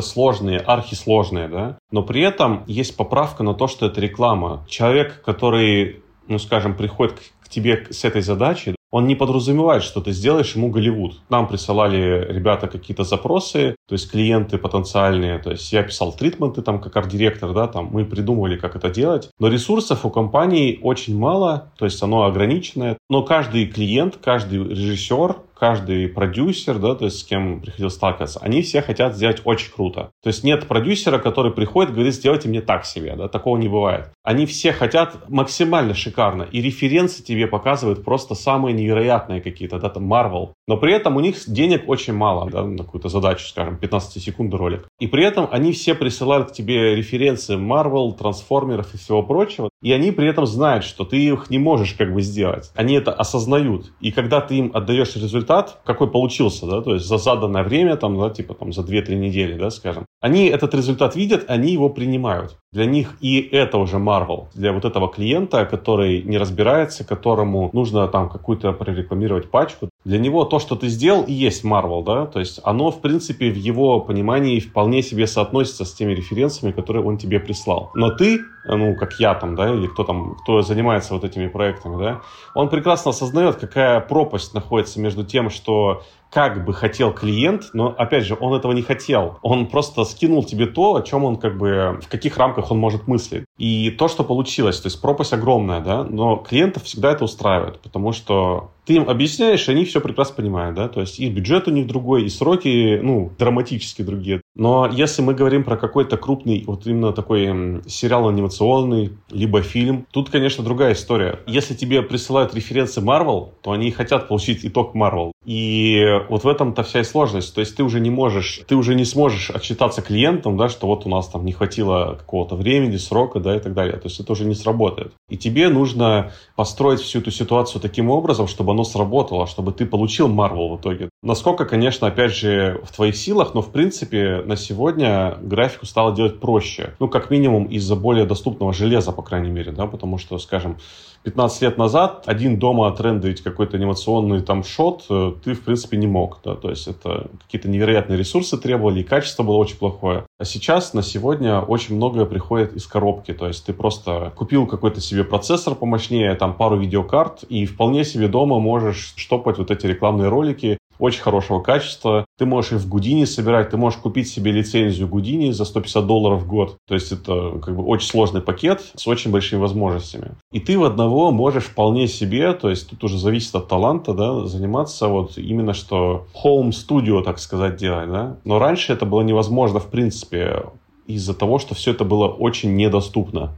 сложные, архисложные, да, но при этом есть поправка на то, что это реклама. Человек, который, ну скажем, приходит к тебе с этой задачей, он не подразумевает, что ты сделаешь ему Голливуд. Нам присылали ребята какие-то запросы, то есть клиенты потенциальные, то есть я писал тритменты там как арт-директор, да, там мы придумывали, как это делать, но ресурсов у компании очень мало, то есть оно ограниченное, но каждый клиент, каждый режиссер, каждый продюсер, да, то есть с кем приходилось сталкиваться, они все хотят сделать очень круто. То есть нет продюсера, который приходит и говорит, сделайте мне так себе, да, такого не бывает. Они все хотят максимально шикарно, и референсы тебе показывают просто самые невероятные какие-то, да, там Marvel. Но при этом у них денег очень мало, да, на какую-то задачу, скажем, 15 секунд ролик. И при этом они все присылают к тебе референсы Marvel, трансформеров и всего прочего, и они при этом знают, что ты их не можешь как бы сделать. Они это осознают. И когда ты им отдаешь результат, результат, какой получился, да, то есть за заданное время, там, да, типа там за 2-3 недели, да, скажем, они этот результат видят, они его принимают. Для них и это уже Marvel. Для вот этого клиента, который не разбирается, которому нужно там какую-то прорекламировать пачку, для него то, что ты сделал, и есть Marvel, да, то есть оно, в принципе, в его понимании вполне себе соотносится с теми референсами, которые он тебе прислал. Но ты, ну, как я там, да, или кто там, кто занимается вот этими проектами, да, он прекрасно осознает, какая пропасть находится между тем, что как бы хотел клиент, но, опять же, он этого не хотел. Он просто скинул тебе то, о чем он как бы, в каких рамках он может мыслить. И то, что получилось, то есть пропасть огромная, да, но клиентов всегда это устраивает, потому что ты им объясняешь, и они все прекрасно понимают, да, то есть и бюджет у них другой, и сроки, ну, драматически другие. Но если мы говорим про какой-то крупный, вот именно такой сериал анимационный, либо фильм, тут, конечно, другая история. Если тебе присылают референсы Marvel, то они хотят получить итог Marvel. И вот в этом-то вся и сложность. То есть ты уже не можешь, ты уже не сможешь отчитаться клиентам, да, что вот у нас там не хватило какого-то времени, срока, да, и так далее. То есть это уже не сработает. И тебе нужно построить всю эту ситуацию таким образом, чтобы оно сработало, чтобы ты получил Marvel в итоге. Насколько, конечно, опять же, в твоих силах, но в принципе на сегодня графику стало делать проще. Ну, как минимум из-за более доступного железа, по крайней мере, да, потому что, скажем, 15 лет назад один дома отрендерить какой-то анимационный там шот э, ты, в принципе, не мог. Да? То есть это какие-то невероятные ресурсы требовали, и качество было очень плохое. А сейчас, на сегодня, очень многое приходит из коробки. То есть ты просто купил какой-то себе процессор помощнее, там пару видеокарт, и вполне себе дома можешь штопать вот эти рекламные ролики, очень хорошего качества. Ты можешь и в Гудини собирать, ты можешь купить себе лицензию Гудини за 150 долларов в год. То есть это как бы очень сложный пакет с очень большими возможностями. И ты в одного можешь вполне себе, то есть тут уже зависит от таланта, да, заниматься вот именно что home studio, так сказать, делать, да. Но раньше это было невозможно в принципе из-за того, что все это было очень недоступно.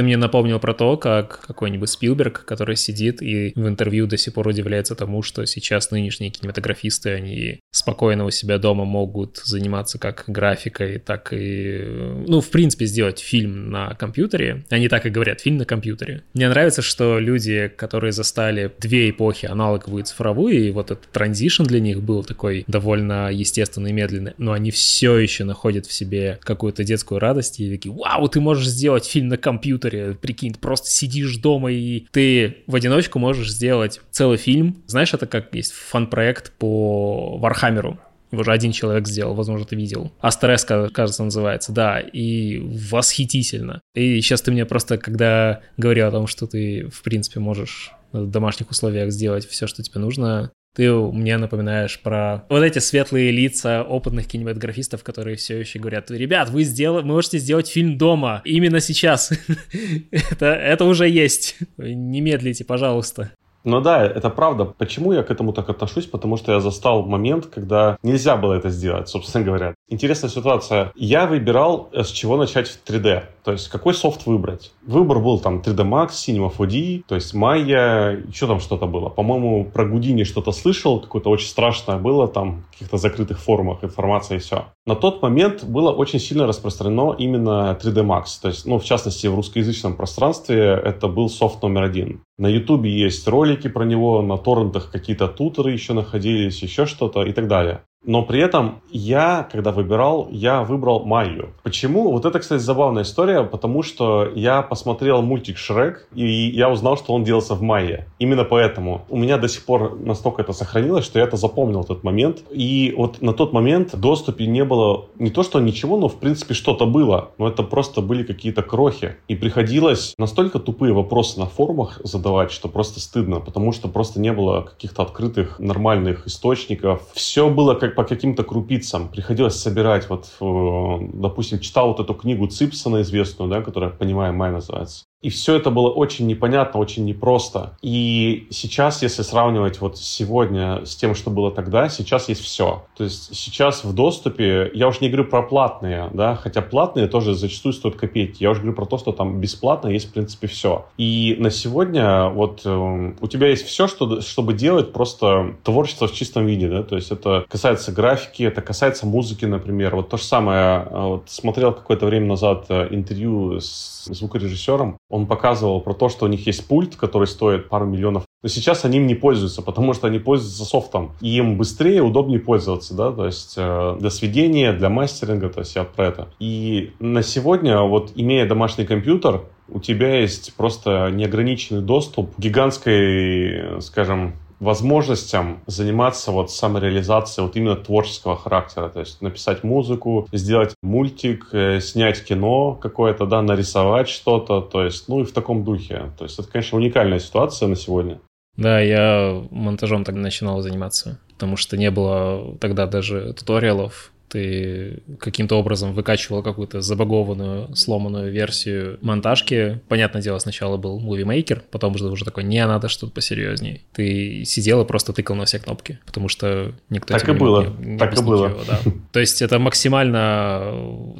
Ты мне напомнил про то, как какой-нибудь Спилберг, который сидит и в интервью до сих пор удивляется тому, что сейчас нынешние кинематографисты, они спокойно у себя дома могут заниматься как графикой, так и, ну, в принципе, сделать фильм на компьютере. Они так и говорят, фильм на компьютере. Мне нравится, что люди, которые застали две эпохи, аналоговую и цифровую, и вот этот транзишн для них был такой довольно естественный и медленный, но они все еще находят в себе какую-то детскую радость и такие, вау, ты можешь сделать фильм на компьютере, прикинь, просто сидишь дома и ты в одиночку можешь сделать целый фильм. Знаешь, это как есть фан-проект по Warhammer у. Его же один человек сделал, возможно, ты видел. Astartes, кажется, называется, да, и восхитительно. И сейчас ты мне просто, когда говорил о том, что ты, в принципе, можешь в домашних условиях сделать все, что тебе нужно, ты мне напоминаешь про вот эти светлые лица опытных кинематографистов, которые все еще говорят, ребят, вы сделали, можете сделать фильм дома именно сейчас. [laughs] это, это уже есть. Не медлите, пожалуйста. Ну да, это правда. Почему я к этому так отношусь? Потому что я застал момент, когда нельзя было это сделать, собственно говоря. Интересная ситуация. Я выбирал, э, с чего начать в 3D. То есть, какой софт выбрать. Выбор был там 3D Max, Cinema 4D, то есть Maya, еще там что-то было. По-моему, про Гудини что-то слышал, какое-то очень страшное было там, в каких-то закрытых форумах информация и все. На тот момент было очень сильно распространено именно 3D Max. То есть, ну, в частности, в русскоязычном пространстве это был софт номер один. На Ютубе есть ролики про него, на торрентах какие-то туторы еще находились, еще что-то и так далее. Но при этом я, когда выбирал, я выбрал Майю. Почему? Вот это, кстати, забавная история, потому что я посмотрел мультик Шрек, и я узнал, что он делался в Майе. Именно поэтому. У меня до сих пор настолько это сохранилось, что я это запомнил этот момент. И вот на тот момент доступе не было не то, что ничего, но в принципе что-то было. Но это просто были какие-то крохи. И приходилось настолько тупые вопросы на форумах задавать, что просто стыдно, потому что просто не было каких-то открытых нормальных источников. Все было как по каким-то крупицам приходилось собирать. Вот, э, допустим, читал вот эту книгу Ципсона известную, да, которая «Понимаем май» называется. И все это было очень непонятно, очень непросто. И сейчас, если сравнивать вот сегодня с тем, что было тогда, сейчас есть все. То есть сейчас в доступе, я уж не говорю про платные, да, хотя платные тоже зачастую стоят копейки. Я уже говорю про то, что там бесплатно есть в принципе все. И на сегодня вот э, у тебя есть все, что, чтобы делать просто творчество в чистом виде, да, то есть это касается графики, это касается музыки, например. Вот то же самое, э, вот смотрел какое-то время назад э, интервью с звукорежиссером, он показывал про то, что у них есть пульт, который стоит пару миллионов. Но сейчас они им не пользуются, потому что они пользуются софтом. И им быстрее, удобнее пользоваться, да, то есть э, для сведения, для мастеринга, то есть я про это. И на сегодня, вот имея домашний компьютер, у тебя есть просто неограниченный доступ к гигантской, скажем, возможностям заниматься вот самореализацией вот именно творческого характера. То есть написать музыку, сделать мультик, э, снять кино какое-то, да, нарисовать что-то. То есть, ну и в таком духе. То есть это, конечно, уникальная ситуация на сегодня. Да, я монтажом тогда начинал заниматься, потому что не было тогда даже туториалов, ты каким-то образом выкачивал какую-то забагованную, сломанную версию монтажки. Понятное дело, сначала был Movie Maker, потом уже, уже такой, не, надо что-то посерьезнее. Ты сидел и просто тыкал на все кнопки, потому что никто так и было. Не, не так и было. да. [laughs] То есть это максимально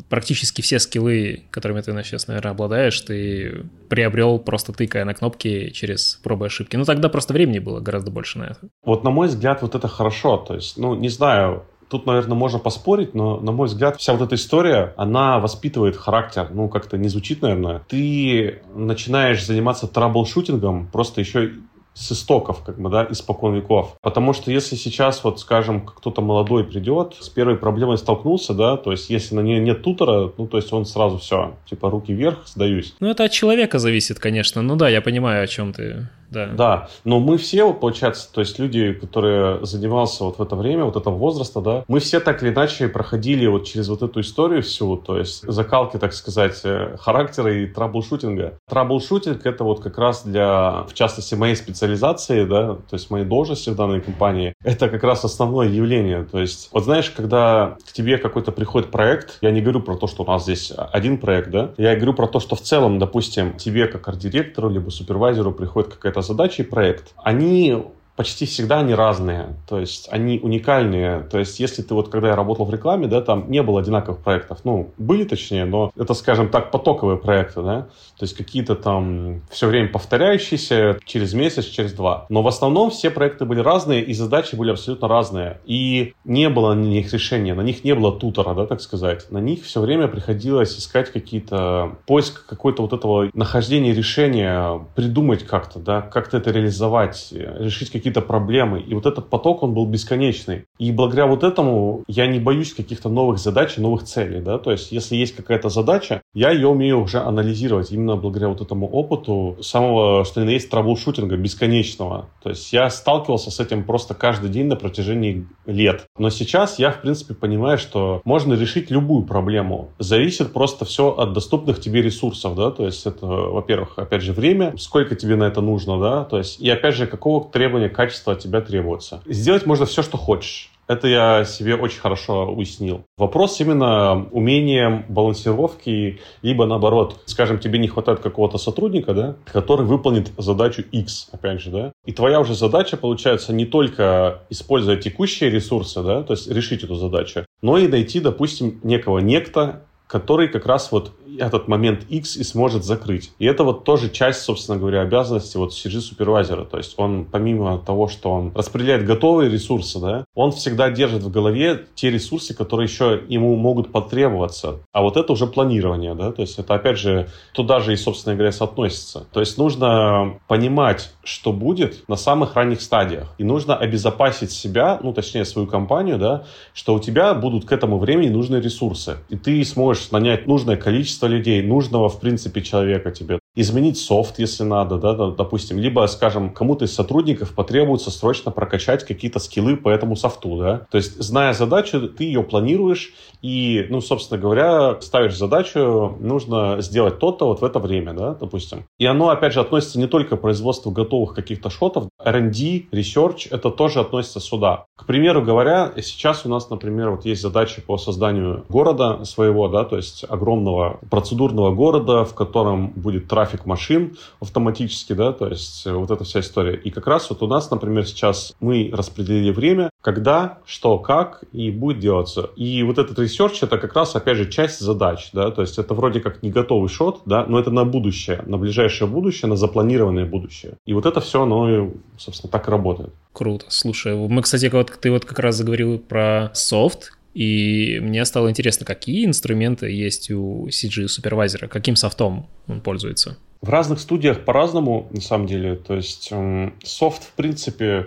практически все скиллы, которыми ты сейчас, наверное, обладаешь, ты приобрел просто тыкая на кнопки через пробы и ошибки. Ну тогда просто времени было гораздо больше на это. Вот на мой взгляд, вот это хорошо. То есть, ну, не знаю, Тут, наверное, можно поспорить, но, на мой взгляд, вся вот эта история, она воспитывает характер. Ну, как-то не звучит, наверное. Ты начинаешь заниматься траблшутингом просто еще с истоков, как бы, да, испокон веков. Потому что если сейчас, вот, скажем, кто-то молодой придет, с первой проблемой столкнулся, да, то есть если на нее нет тутора, ну, то есть он сразу все, типа, руки вверх, сдаюсь. Ну, это от человека зависит, конечно. Ну да, я понимаю, о чем ты да. Да, но мы все, вот, получается, то есть люди, которые занимался вот в это время, вот этого возраста, да, мы все так или иначе проходили вот через вот эту историю всю, то есть закалки, так сказать, э, характера и troubleshooting а. Troubleshooting — это вот как раз для, в частности, моей специализации, да, то есть моей должности в данной компании, это как раз основное явление. То есть, вот знаешь, когда к тебе какой-то приходит проект, я не говорю про то, что у нас здесь один проект, да, я говорю про то, что в целом, допустим, тебе как арт-директору либо супервайзеру приходит какая-то задача и проект, они почти всегда они разные, то есть они уникальные. То есть если ты вот, когда я работал в рекламе, да, там не было одинаковых проектов. Ну, были точнее, но это, скажем так, потоковые проекты, да. То есть какие-то там все время повторяющиеся через месяц, через два. Но в основном все проекты были разные, и задачи были абсолютно разные. И не было на них решения, на них не было тутора, да, так сказать. На них все время приходилось искать какие-то, поиск какой-то вот этого нахождения решения, придумать как-то, да, как-то это реализовать, решить какие-то проблемы. И вот этот поток, он был бесконечный. И благодаря вот этому я не боюсь каких-то новых задач и новых целей, да, то есть если есть какая-то задача, я ее умею уже анализировать именно благодаря вот этому опыту самого, что ни на есть, траблшутинга бесконечного. То есть я сталкивался с этим просто каждый день на протяжении лет. Но сейчас я, в принципе, понимаю, что можно решить любую проблему. Зависит просто все от доступных тебе ресурсов, да, то есть это, во-первых, опять же, время, сколько тебе на это нужно, да, то есть, и опять же, какого требования качества от тебя требуется. Сделать можно все, что хочешь. Это я себе очень хорошо уяснил. Вопрос именно умением балансировки, либо наоборот, скажем, тебе не хватает какого-то сотрудника, да, который выполнит задачу X, опять же, да, и твоя уже задача получается не только использовать текущие ресурсы, да, то есть решить эту задачу, но и найти, допустим, некого некто, который как раз вот этот момент X и сможет закрыть. И это вот тоже часть, собственно говоря, обязанности вот CG-супервайзера. То есть он, помимо того, что он распределяет готовые ресурсы, да, он всегда держит в голове те ресурсы, которые еще ему могут потребоваться. А вот это уже планирование, да, то есть это, опять же, туда же и, собственно говоря, соотносится. То есть нужно понимать, что будет на самых ранних стадиях. И нужно обезопасить себя, ну, точнее, свою компанию, да, что у тебя будут к этому времени нужные ресурсы. И ты сможешь нанять нужное количество людей, нужного, в принципе, человека тебе изменить софт, если надо, да, допустим, либо, скажем, кому-то из сотрудников потребуется срочно прокачать какие-то скиллы по этому софту, да. То есть, зная задачу, ты ее планируешь и, ну, собственно говоря, ставишь задачу, нужно сделать то-то вот в это время, да, допустим. И оно, опять же, относится не только к производству готовых каких-то шотов, R&D, research, это тоже относится сюда. К примеру говоря, сейчас у нас, например, вот есть задача по созданию города своего, да, то есть огромного процедурного города, в котором будет трафик машин автоматически, да, то есть э, вот эта вся история. И как раз вот у нас, например, сейчас мы распределили время, когда, что, как и будет делаться. И вот этот research это как раз, опять же, часть задач, да, то есть это вроде как не готовый shot, да, но это на будущее, на ближайшее будущее, на запланированное будущее. И вот это все, оно, собственно, так и работает. Круто. Слушай, мы, кстати, вот ты вот как раз заговорил про софт, и мне стало интересно, какие инструменты есть у CG-супервайзера, каким софтом он пользуется? В разных студиях по-разному, на самом деле. То есть софт, в принципе,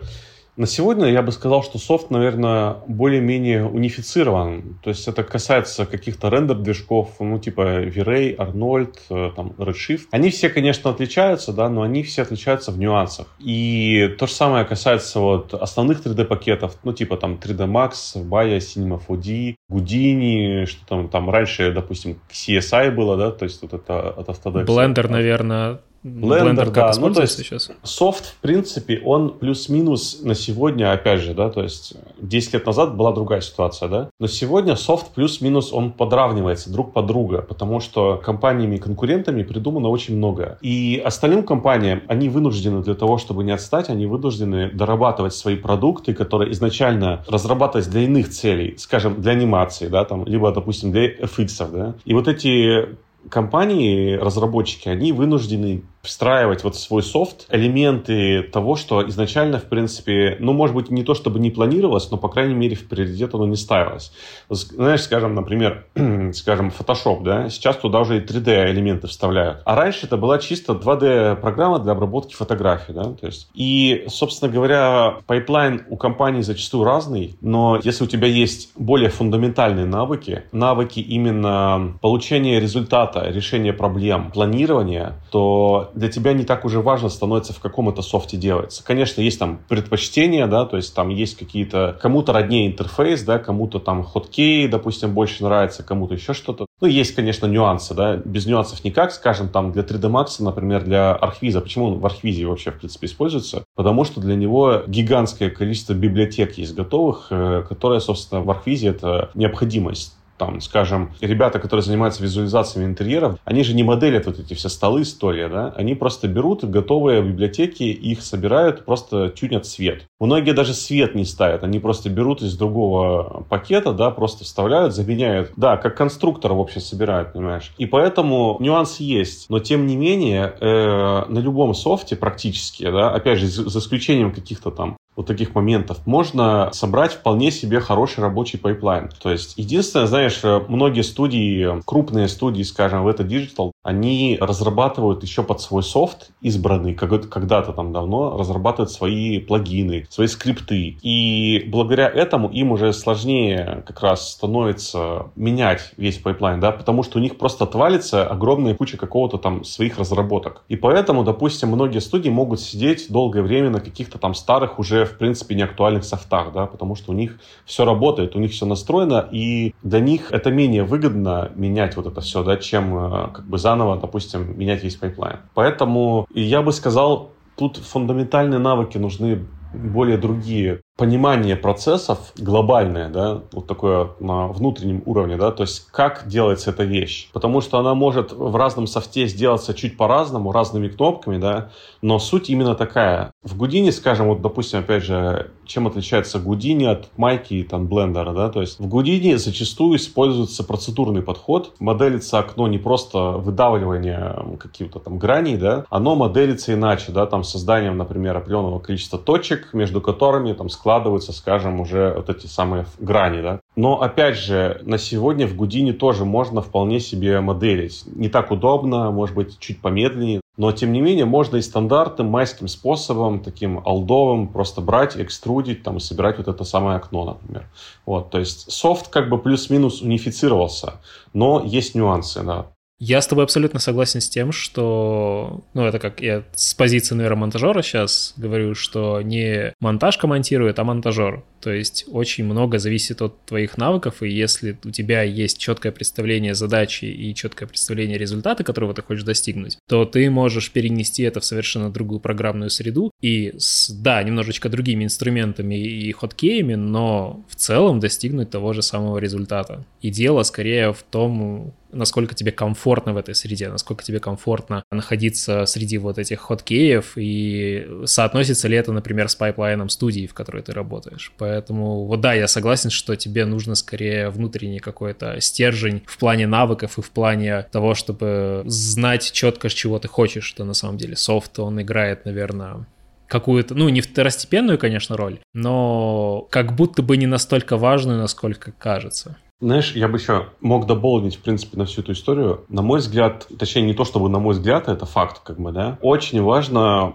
на сегодня я бы сказал, что софт, наверное, более-менее унифицирован. То есть это касается каких-то рендер-движков, ну, типа V-Ray, Arnold, э, там, Redshift. Они все, конечно, отличаются, да, но они все отличаются в нюансах. И то же самое касается вот основных 3D-пакетов, ну, типа там 3D Max, Maya, Cinema 4D, Houdini, что там, там раньше, допустим, CSI было, да, то есть вот это от Autodesk. Blender, наверное, Blender, как да, ну, то есть сейчас? Софт, в принципе, он плюс-минус на сегодня, опять же, да, то есть 10 лет назад была другая ситуация, да, но сегодня софт плюс-минус он подравнивается друг под друга, потому что компаниями и конкурентами придумано очень много. И остальным компаниям, они вынуждены для того, чтобы не отстать, они вынуждены дорабатывать свои продукты, которые изначально разрабатывались для иных целей, скажем, для анимации, да, там, либо, допустим, для FX, да. И вот эти компании, разработчики, они вынуждены встраивать вот свой софт элементы того, что изначально, в принципе, ну, может быть, не то чтобы не планировалось, но, по крайней мере, в приоритет оно не ставилось. Знаешь, скажем, например, [clears throat] скажем, Photoshop, да, сейчас туда уже и 3D элементы вставляют. А раньше это была чисто 2D программа для обработки фотографий, да, то есть. И, собственно говоря, pipeline у компаний зачастую разный, но если у тебя есть более фундаментальные навыки, навыки именно получения результата, решения проблем, планирования, то для тебя не так уже важно становится, в каком это софте делается. Конечно, есть там предпочтения, да, то есть там есть какие-то, кому-то роднее интерфейс, да, кому-то там хоткей, допустим, больше нравится, кому-то еще что-то. Ну, есть, конечно, нюансы, да, без нюансов никак, скажем, там для 3D Max, например, для архвиза. Почему он в архвизе вообще, в принципе, используется? Потому что для него гигантское количество библиотек есть готовых, э, которые, собственно, в архвизе это необходимость там, скажем, ребята, которые занимаются визуализациями интерьеров, они же не моделят вот эти все столы, стулья, да, они просто берут готовые библиотеки, их собирают, просто тюнят цвет. Многие даже свет не ставят, они просто берут из другого пакета, да, просто вставляют, заменяют, да, как конструктор, в общем, собирают, понимаешь. И поэтому нюанс есть, но тем не менее, э, на любом софте практически, да, опять же, за исключением каких-то там вот таких моментов, можно собрать вполне себе хороший рабочий пайплайн. То есть, единственное, знаешь, многие студии, крупные студии, скажем, Weta Digital, они разрабатывают еще под свой софт избранный, когда-то там давно, разрабатывают свои плагины, свои скрипты. И благодаря этому им уже сложнее как раз становится менять весь пайплайн, да, потому что у них просто отвалится огромная куча какого-то там своих разработок. И поэтому, допустим, многие студии могут сидеть долгое время на каких-то там старых уже в принципе, не актуальных софтах, да, потому что у них все работает, у них все настроено, и для них это менее выгодно менять вот это все, да, чем э, как бы заново, допустим, менять весь пайплайн. Поэтому я бы сказал, тут фундаментальные навыки нужны более другие понимание процессов глобальное, да, вот такое на внутреннем уровне, да, то есть как делается эта вещь. Потому что она может в разном софте сделаться чуть по-разному, разными кнопками, да, но суть именно такая. В Гудине, скажем, вот, допустим, опять же, чем отличается Гудини от Майки и там Blender а, да, то есть в Гудине зачастую используется процедурный подход, моделится окно не просто выдавливание каких-то там граней, да, оно моделится иначе, да, там созданием, например, определенного количества точек, между которыми там складываются, скажем, уже вот эти самые грани, да. Но, опять же, на сегодня в Гудине тоже можно вполне себе моделить. Не так удобно, может быть, чуть помедленнее, но, тем не менее, можно и стандартным майским способом, таким алдовым, просто брать, экструдить там, и собирать вот это самое окно, например. Вот, то есть софт как бы плюс-минус унифицировался, но есть нюансы, да. Я с тобой абсолютно согласен с тем, что, ну, это как я с позиции, наверное, монтажера сейчас говорю, что не монтажка монтирует, а монтажер. То есть очень много зависит от твоих навыков, и если у тебя есть четкое представление задачи и четкое представление результата, которого ты хочешь достигнуть, то ты можешь перенести это в совершенно другую программную среду и с, да, немножечко другими инструментами и хоткеями, но в целом достигнуть того же самого результата. И дело скорее в том, насколько тебе комфортно в этой среде, насколько тебе комфортно находиться среди вот этих хоткеев и соотносится ли это, например, с пайплайном студии, в которой ты работаешь. Поэтому вот да, я согласен, что тебе нужно скорее внутренний какой-то стержень в плане навыков и в плане того, чтобы знать четко, чего ты хочешь, что на самом деле софт, он играет, наверное, какую-то, ну, не второстепенную, конечно, роль, но как будто бы не настолько важную, насколько кажется. Знаешь, я бы еще мог дополнить, в принципе, на всю эту историю. На мой взгляд, точнее, не то чтобы на мой взгляд, это факт, как бы, да. Очень важно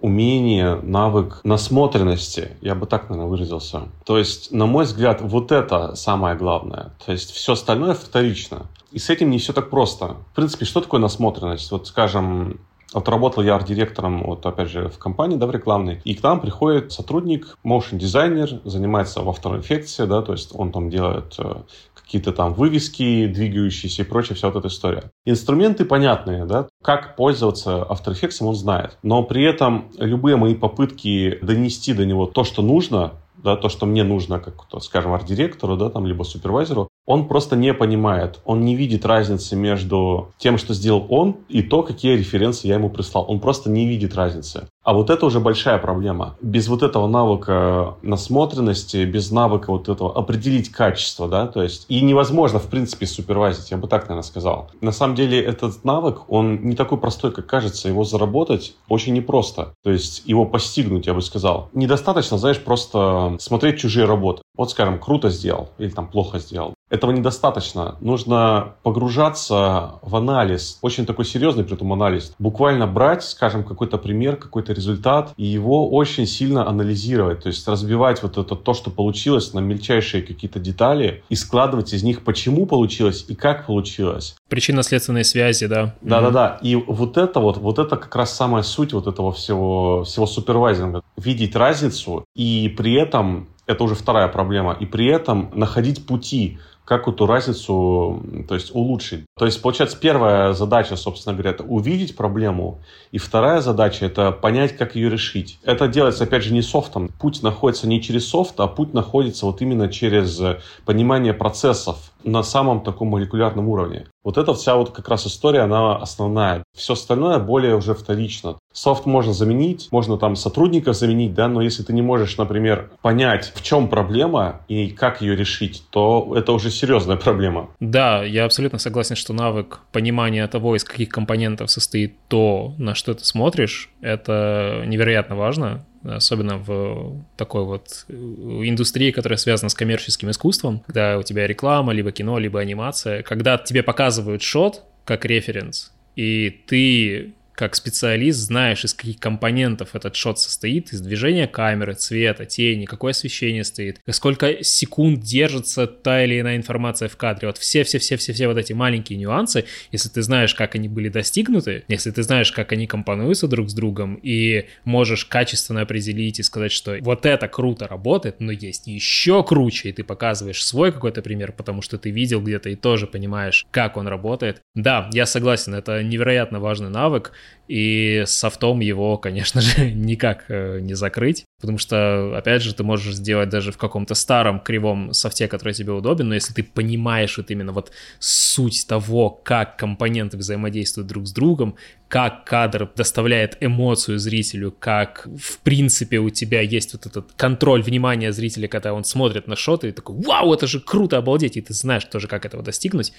умение, навык насмотренности, я бы так, наверное, выразился. То есть, на мой взгляд, вот это самое главное. То есть, все остальное вторично. И с этим не все так просто. В принципе, что такое насмотренность? Вот, скажем, вот работал я арт-директором, вот опять же, в компании, да, в рекламной, и к нам приходит сотрудник, motion дизайнер, занимается в After Effects, да, то есть он там делает э, какие-то там вывески двигающиеся и прочее, вся вот эта история. Инструменты понятные, да, как пользоваться After Effects он знает, но при этом любые мои попытки донести до него то, что нужно, да, то, что мне нужно, как, скажем, арт-директору, да, там, либо супервайзеру, он просто не понимает, он не видит разницы между тем, что сделал он, и то, какие референсы я ему прислал. Он просто не видит разницы. А вот это уже большая проблема. Без вот этого навыка насмотренности, без навыка вот этого определить качество, да, то есть и невозможно, в принципе, супервайзить, я бы так, наверное, сказал. На самом деле этот навык, он не такой простой, как кажется, его заработать очень непросто. То есть его постигнуть, я бы сказал. Недостаточно, знаешь, просто смотреть чужие работы. Вот, скажем, круто сделал или там плохо сделал. Этого недостаточно. Нужно погружаться в анализ, очень такой серьезный при этом анализ. Буквально брать, скажем, какой-то пример, какой-то результат и его очень сильно анализировать. То есть разбивать вот это то, что получилось на мельчайшие какие-то детали и складывать из них, почему получилось и как получилось. Причинно-следственные связи, да. Да-да-да. И вот это вот, вот это как раз самая суть вот этого всего, всего супервайзинга. Видеть разницу и при этом это уже вторая проблема. И при этом находить пути, как эту разницу то есть, улучшить. То есть, получается, первая задача, собственно говоря, это увидеть проблему, и вторая задача – это понять, как ее решить. Это делается, опять же, не софтом. Путь находится не через софт, а путь находится вот именно через понимание процессов. на самом таком молекулярном уровне. Вот эта вся вот как раз история, она основная. Все остальное более уже вторично. Софт можно заменить, можно там сотрудников заменить, да, но если ты не можешь, например, понять, в чем проблема и как ее решить, то это уже серьезная проблема. Да, я абсолютно согласен, что навык понимания того, из каких компонентов состоит то, на что ты смотришь, это невероятно важно особенно в такой вот э, индустрии, которая связана с коммерческим искусством, когда у тебя реклама, либо кино, либо анимация, когда тебе показывают шот как референс, и ты как специалист знаешь, из каких компонентов этот шот состоит, из движения камеры, цвета, тени, какое освещение стоит, сколько секунд держится та или иная информация в кадре. Вот все-все-все-все-все вот эти маленькие нюансы, если ты знаешь, как они были достигнуты, если ты знаешь, как они компонуются друг с другом, и можешь качественно определить и сказать, что вот это круто работает, но есть еще круче, и ты показываешь свой какой-то пример, потому что ты видел где-то и тоже понимаешь, как он работает. Да, я согласен, это невероятно важный навык, и софтом его, конечно же, [laughs] никак э, не закрыть, потому что, опять же, ты можешь сделать даже в каком-то старом кривом софте, который тебе удобен, но если ты понимаешь вот именно вот суть того, как компоненты взаимодействуют друг с другом, как кадр доставляет эмоцию зрителю, как, в принципе, у тебя есть вот этот контроль внимания зрителя, когда он смотрит на шоты и такой, вау, это же круто, обалдеть, и ты знаешь тоже, как этого достигнуть,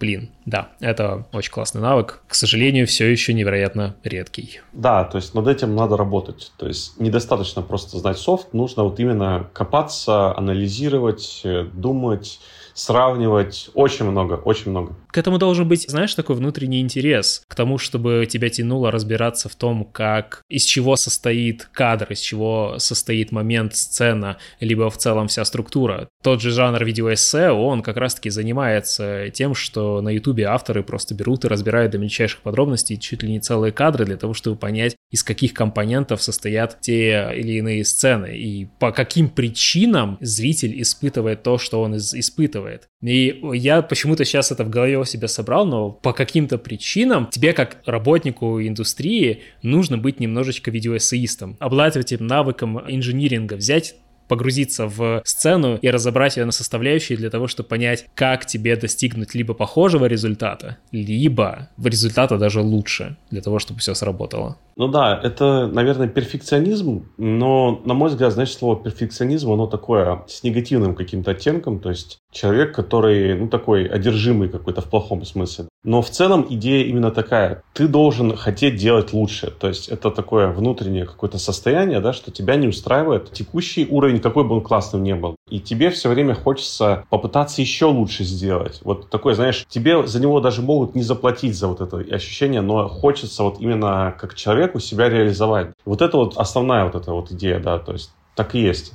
блин, да, это очень классный навык. К сожалению, все еще невероятно редкий. Да, то есть над этим надо работать. То есть недостаточно просто знать софт, нужно вот именно копаться, анализировать, э, думать, сравнивать. Очень много, очень много. К этому должен быть, знаешь, такой внутренний интерес к тому, чтобы тебя тянуло разбираться в том, как, из чего состоит кадр, из чего состоит момент, сцена, либо в целом вся структура. Тот же жанр видеоэссе, он как раз-таки занимается тем, что на ютубе авторы просто берут и разбирают до мельчайших подробностей чуть ли не целые кадры для того, чтобы понять, из каких компонентов состоят те или иные сцены и по каким причинам зритель испытывает то, что он испытывает. И я почему-то сейчас это в голове у себя собрал, но по каким-то причинам тебе, как работнику индустрии, нужно быть немножечко видеоэссеистом, обладать этим навыком инжиниринга, взять погрузиться в сцену и разобрать ее на составляющие для того, чтобы понять, как тебе достигнуть либо похожего результата, либо результата даже лучше, для того, чтобы все сработало. Ну да, это, наверное, перфекционизм, но, на мой взгляд, знаешь, слово перфекционизм, оно такое с негативным каким-то оттенком, то есть человек, который, ну, такой одержимый какой-то в плохом смысле. Но в целом идея именно такая. Ты должен хотеть делать лучше. То есть это такое внутреннее какое-то состояние, да, что тебя не устраивает текущий уровень, какой бы он классным не был. И тебе все время хочется попытаться еще лучше сделать. Вот такое, знаешь, тебе за него даже могут не заплатить за вот это ощущение, но хочется вот именно как человеку себя реализовать. Вот это вот основная вот эта вот идея, да, то есть так и есть.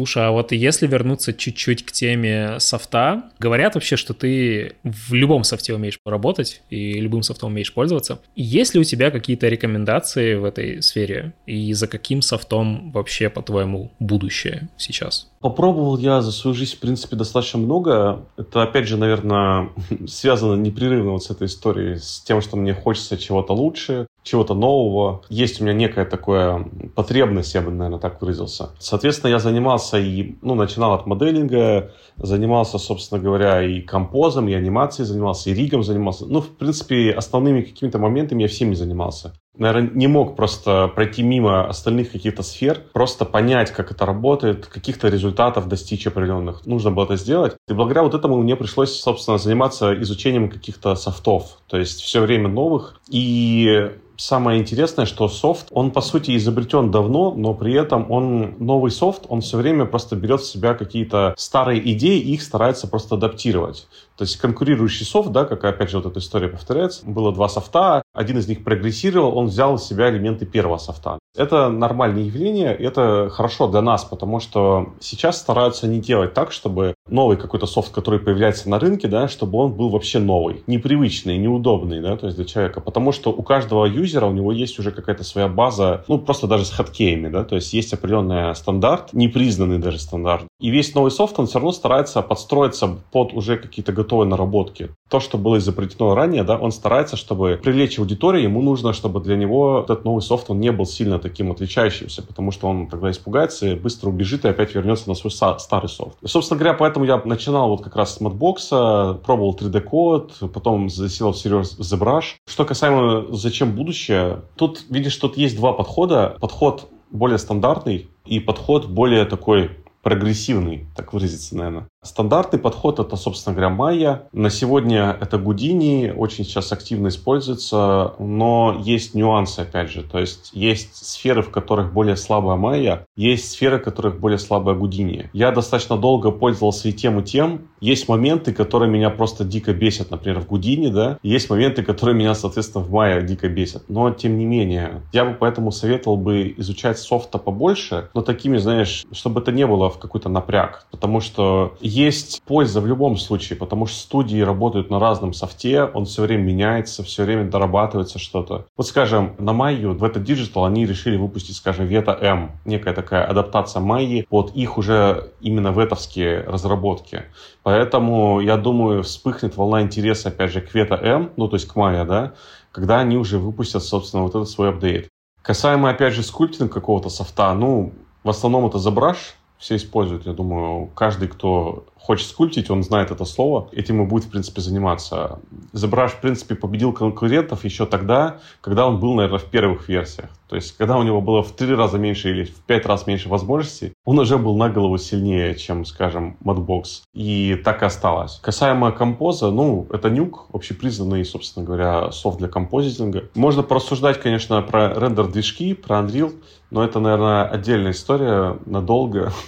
Слушай, а вот если вернуться чуть-чуть к теме софта, говорят вообще, что ты в любом софте умеешь поработать и любым софтом умеешь пользоваться. Есть ли у тебя какие-то рекомендации в этой сфере? И за каким софтом вообще, по-твоему, будущее сейчас? Попробовал я за свою жизнь, в принципе, достаточно много. Это, опять же, наверное, [laughs] связано непрерывно вот с этой историей, с тем, что мне хочется чего-то лучше, чего-то нового. Есть у меня некая такая потребность, я бы, наверное, так выразился. Соответственно, я занимался и, ну, начинал от моделинга, занимался, собственно говоря, и композом, и анимацией занимался, и ригом занимался. Ну, в принципе, основными какими-то моментами я всеми занимался наверное, не мог просто пройти мимо остальных каких-то сфер, просто понять, как это работает, каких-то результатов достичь определенных. Нужно было это сделать. И благодаря вот этому мне пришлось, собственно, заниматься изучением каких-то софтов, то есть все время новых. И самое интересное, что софт, он по сути изобретен давно, но при этом он новый софт, он все время просто берет в себя какие-то старые идеи и их старается просто адаптировать. То есть конкурирующий софт, да, как опять же вот эта история повторяется, было два софта, один из них прогрессировал, он взял в себя элементы первого софта. Это нормальное явление, это хорошо для нас, потому что сейчас стараются не делать так, чтобы новый какой-то софт, который появляется на рынке, да, чтобы он был вообще новый, непривычный, неудобный, да, то есть для человека, потому что у каждого юзера у него есть уже какая-то своя база, ну, просто даже с хоткеями, да, то есть есть определенный стандарт, непризнанный даже стандарт. И весь новый софт, он все равно старается подстроиться под уже какие-то готовые наработки. то, что было изобретено ранее, да, он старается, чтобы привлечь аудиторию, ему нужно, чтобы для него этот новый софт, он не был сильно таким отличающимся, потому что он тогда испугается и быстро убежит и опять вернется на свой старый софт. И, собственно говоря, поэтому я начинал вот как раз с Madbox, пробовал 3D-код, потом засел всерьез ZBrush. Что касаемо зачем будущее, тут, видишь, тут есть два подхода. Подход более стандартный и подход более такой прогрессивный, так выразиться, наверное. Стандартный подход это, собственно говоря, Майя. На сегодня это Гудини, очень сейчас активно используется, но есть нюансы, опять же. То есть есть сферы, в которых более слабая Майя, есть сферы, в которых более слабая Гудини. Я достаточно долго пользовался и тем, и тем. Есть моменты, которые меня просто дико бесят, например, в Гудини, да. Есть моменты, которые меня, соответственно, в Майя дико бесят. Но, тем не менее, я бы поэтому советовал бы изучать софта побольше, но такими, знаешь, чтобы это не было в какой-то напряг. Потому что есть польза в любом случае, потому что студии работают на разном софте, он все время меняется, все время дорабатывается что-то. Вот, скажем, на Майю, в это Digital они решили выпустить, скажем, Veta M, некая такая адаптация Майи под их уже именно ветовские разработки. Поэтому, я думаю, вспыхнет волна интереса, опять же, к Veta M, ну, то есть к Майя, да, когда они уже выпустят, собственно, вот этот свой апдейт. Касаемо, опять же, скульптинга какого-то софта, ну, в основном это ZBrush, все используют. Я думаю, каждый, кто хочет скульптить, он знает это слово, этим и будет, в принципе, заниматься. ZBrush, в принципе, победил конкурентов еще тогда, когда он был, наверное, в первых версиях. То есть, когда у него было в три раза меньше или в пять раз меньше возможностей, он уже был на голову сильнее, чем, скажем, Madbox. И так и осталось. Касаемо композа, ну, это нюк, общепризнанный, собственно говоря, софт для композитинга. Можно порассуждать, конечно, про рендер-движки, про Unreal, но это, наверное, отдельная история надолго. [laughs]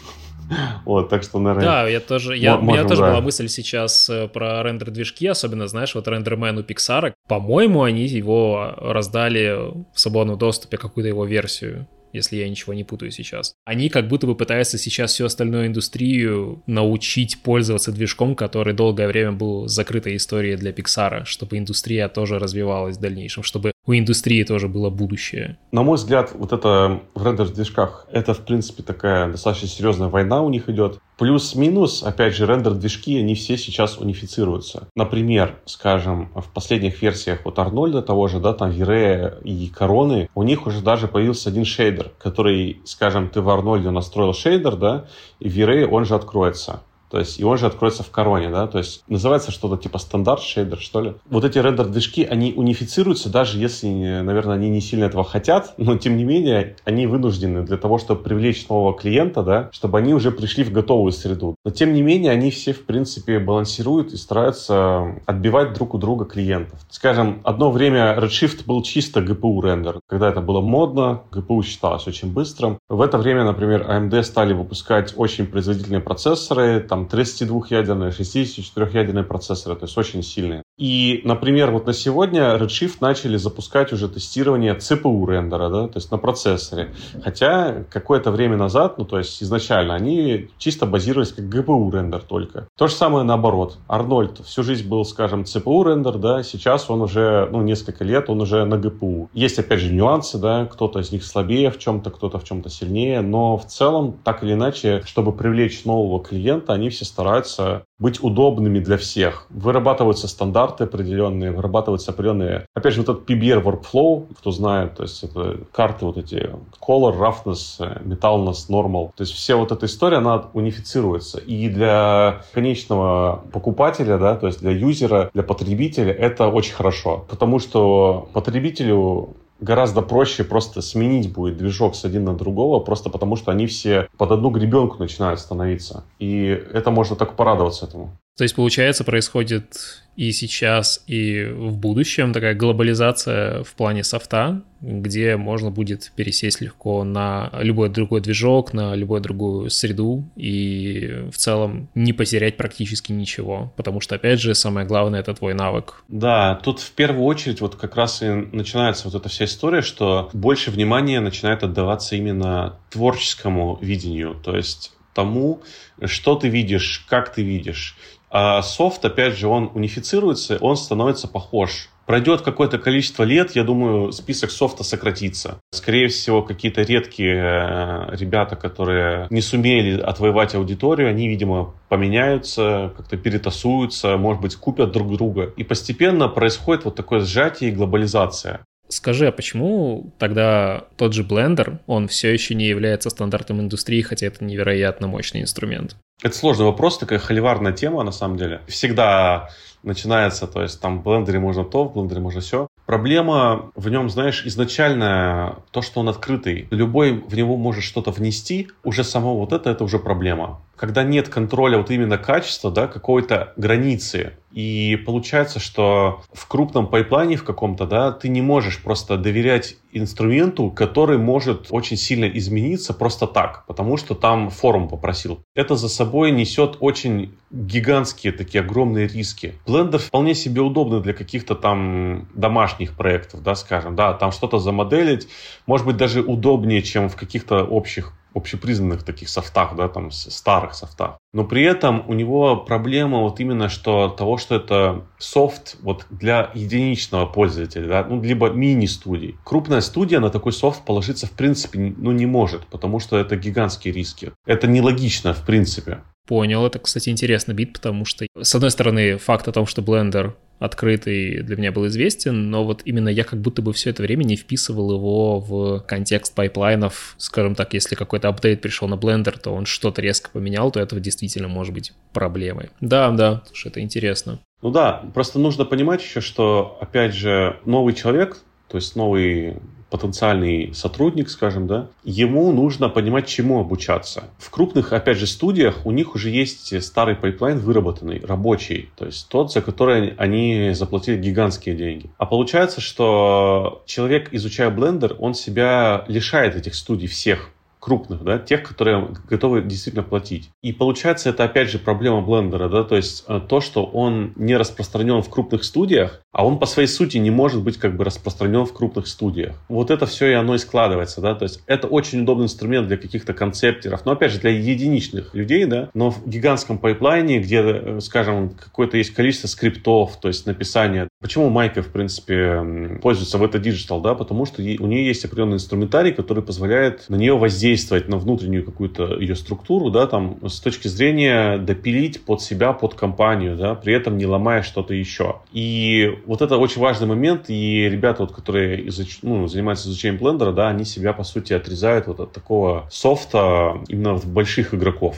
Вот, так что, наверное... Да, я тоже, я, можем, у меня тоже да. была мысль сейчас э, про рендер-движки, особенно, знаешь, вот рендермен у Pixar. По-моему, они его раздали в свободном доступе, какую-то его версию если я ничего не путаю сейчас. Они как будто бы пытаются сейчас всю остальную индустрию научить пользоваться движком, который долгое время был закрытой историей для Pixar, чтобы индустрия тоже развивалась в дальнейшем, чтобы у индустрии тоже было будущее. На мой взгляд, вот это в рендер-движках, это, в принципе, такая достаточно серьезная война у них идет. Плюс-минус, опять же, рендер-движки, они все сейчас унифицируются. Например, скажем, в последних версиях вот Арнольда того же, да, там Вирея и Короны, у них уже даже появился один шейдер, который, скажем, ты в Арнольде настроил шейдер, да, и в Вирее он же откроется. То есть, и он же откроется в короне, да, то есть называется что-то типа стандарт шейдер, что ли. Вот эти рендер-движки, они унифицируются, даже если, наверное, они не сильно этого хотят, [laughs] но тем не менее, они вынуждены для того, чтобы привлечь нового клиента, да, чтобы они уже пришли в готовую среду. Но тем не менее, они все, в принципе, балансируют и стараются отбивать друг у друга клиентов. Скажем, одно время Redshift был чисто GPU рендер. Когда это было модно, GPU считалось очень быстрым. В это время, например, AMD стали выпускать очень производительные процессоры, там там 32-ядерные, 64-ядерные процессоры, то есть очень сильные. И, например, вот на сегодня Redshift начали запускать уже тестирование CPU рендера, да, то есть на процессоре. Хотя какое-то время назад, ну то есть изначально, они чисто базировались как GPU рендер только. То же самое наоборот. Арнольд всю жизнь был, скажем, CPU рендер, да, сейчас он уже, ну несколько лет, он уже на GPU. Есть опять же нюансы, да, кто-то из них слабее в чем-то, кто-то в чем-то сильнее, но в целом, так или иначе, чтобы привлечь нового клиента, они все стараются быть удобными для всех. Вырабатываются стандарты определенные, вырабатываются определенные... Опять же, вот этот PBR workflow, кто знает, то есть это карты вот эти color, roughness, metalness, normal. То есть вся вот эта история, она унифицируется. И для конечного покупателя, да, то есть для юзера, для потребителя это очень хорошо. Потому что потребителю гораздо проще просто сменить будет движок с один на другого, просто потому что они все под одну гребенку начинают становиться. И это можно так порадоваться этому. То есть, получается, происходит и сейчас, и в будущем такая глобализация в плане софта, где можно будет пересесть легко на любой другой движок, на любую другую среду и в целом не потерять практически ничего, потому что, опять же, самое главное — это твой навык. Да, тут в первую очередь вот как раз и начинается вот эта вся история, что больше внимания начинает отдаваться именно творческому видению, то есть тому, что ты видишь, как ты видишь, А софт, опять же, он унифицируется, он становится похож. Пройдет какое-то количество лет, я думаю, список софта сократится. Скорее всего, какие-то редкие э, ребята, которые не сумели отвоевать аудиторию, они, видимо, поменяются, как-то перетасуются, может быть, купят друг друга. И постепенно происходит вот такое сжатие и глобализация. Скажи, а почему тогда тот же Blender, он все еще не является стандартом индустрии, хотя это невероятно мощный инструмент? Это сложный вопрос, такая холиварная тема на самом деле. Всегда начинается, то есть там в блендере можно то, в блендере можно все. Проблема в нем, знаешь, изначально то, что он открытый. Любой в него может что-то внести, уже само вот это, это уже проблема. Когда нет контроля вот именно качества, да, какой-то границы, и получается, что в крупном пайплайне в каком-то, да, ты не можешь просто доверять инструменту, который может очень сильно измениться просто так, потому что там форум попросил. Это за собой несет очень гигантские такие огромные риски. Blender вполне себе удобный для каких-то там домашних проектов, да, скажем, да, там что-то замоделить, может быть, даже удобнее, чем в каких-то общих общепризнанных таких софтах, да, там старых софтах. Но при этом у него проблема вот именно что того, что это софт вот для единичного пользователя, да, ну, либо мини-студий. Крупная студия на такой софт положиться в принципе ну, не может, потому что это гигантские риски. Это нелогично в принципе. Понял, это, кстати, интересный бит, потому что, с одной стороны, факт о том, что Blender открытый для меня был известен, но вот именно я как будто бы все это время не вписывал его в контекст пайплайнов. Скажем так, если какой-то апдейт пришел на Blender, то он что-то резко поменял, то это действительно может быть проблемой. Да, да, слушай, это интересно. Ну да, просто нужно понимать еще, что, опять же, новый человек, то есть новый потенциальный сотрудник, скажем, да, ему нужно понимать, чему обучаться. В крупных, опять же, студиях у них уже есть старый пайплайн выработанный, рабочий, то есть тот, за который они заплатили гигантские деньги. А получается, что человек, изучая Blender, он себя лишает этих студий всех крупных, да, тех, которые готовы действительно платить. И получается, это опять же проблема Blender а, да, то есть э, то, что он не распространен в крупных студиях, а он по своей сути не может быть как бы распространен в крупных студиях. Вот это все и оно и складывается, да, то есть это очень удобный инструмент для каких-то концептеров, но опять же для единичных людей, да, но в гигантском пайплайне, где, э, скажем, какое-то есть количество скриптов, то есть написание. Почему Майка, в принципе, пользуется в Weta Digital, да, потому что у нее есть определенный инструментарий, который позволяет на нее воздействовать воздействовать на внутреннюю какую-то ее структуру, да, там, с точки зрения допилить под себя, под компанию, да, при этом не ломая что-то еще. И вот это очень важный момент, и ребята, вот, которые изуч... ну, занимаются изучением блендера, да, они себя, по сути, отрезают вот от такого софта именно в больших игроков.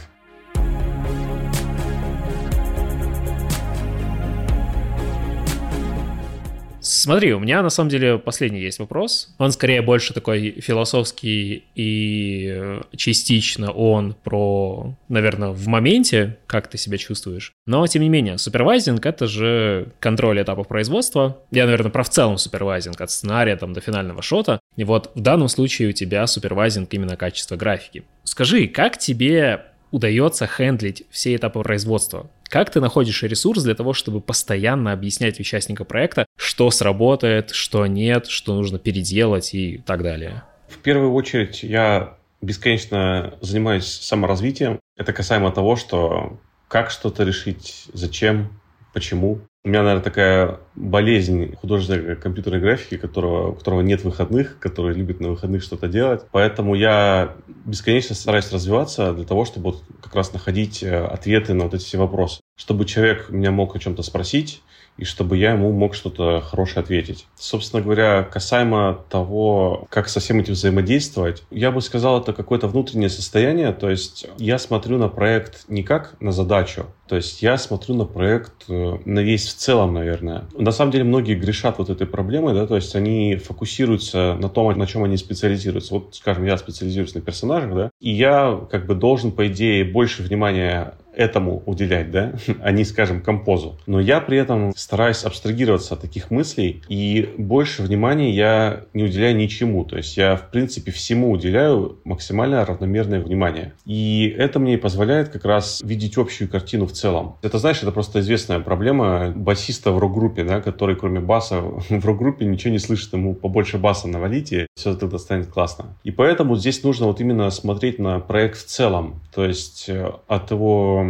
Смотри, у меня на самом деле последний есть вопрос. Он скорее больше такой философский и э, частично он про, наверное, в моменте, как ты себя чувствуешь. Но, тем не менее, супервайзинг — это же контроль этапов производства. Я, наверное, про в целом супервайзинг от сценария там, до финального шота. И вот в данном случае у тебя супервайзинг именно качество графики. Скажи, как тебе удается хендлить все этапы производства? Как ты находишь ресурс для того, чтобы постоянно объяснять участникам проекта, что сработает, что нет, что нужно переделать и так далее? В первую очередь я бесконечно занимаюсь саморазвитием. Это касаемо того, что как что-то решить, зачем, почему. У меня, наверное, такая болезнь художника компьютерной графики, которого, у которого нет выходных, который любит на выходных что-то делать. Поэтому я бесконечно стараюсь развиваться для того, чтобы вот как раз находить э, ответы на вот эти все вопросы. Чтобы человек меня мог о чем-то спросить, и чтобы я ему мог что-то хорошее ответить. Собственно говоря, касаемо того, как со всем этим взаимодействовать, я бы сказал, это какое-то внутреннее состояние, то есть я смотрю на проект не как на задачу, то есть я смотрю на проект э, на весь в целом, наверное. На самом деле многие грешат вот этой проблемой, да, то есть они фокусируются на том, на чем они специализируются. Вот, скажем, я специализируюсь на персонажах, да, и я как бы должен, по идее, больше внимания этому уделять, да, [laughs] а не, скажем, композу. Но я при этом стараюсь абстрагироваться от таких мыслей, и больше внимания я не уделяю ничему. То есть я, в принципе, всему уделяю максимально равномерное внимание. И это мне позволяет как раз видеть общую картину в целом. Это, знаешь, это просто известная проблема басиста в рок-группе, да, который кроме баса [laughs] в рок-группе ничего не слышит, ему побольше баса навалите, все тогда станет классно. И поэтому здесь нужно вот именно смотреть на проект в целом. То есть э, от его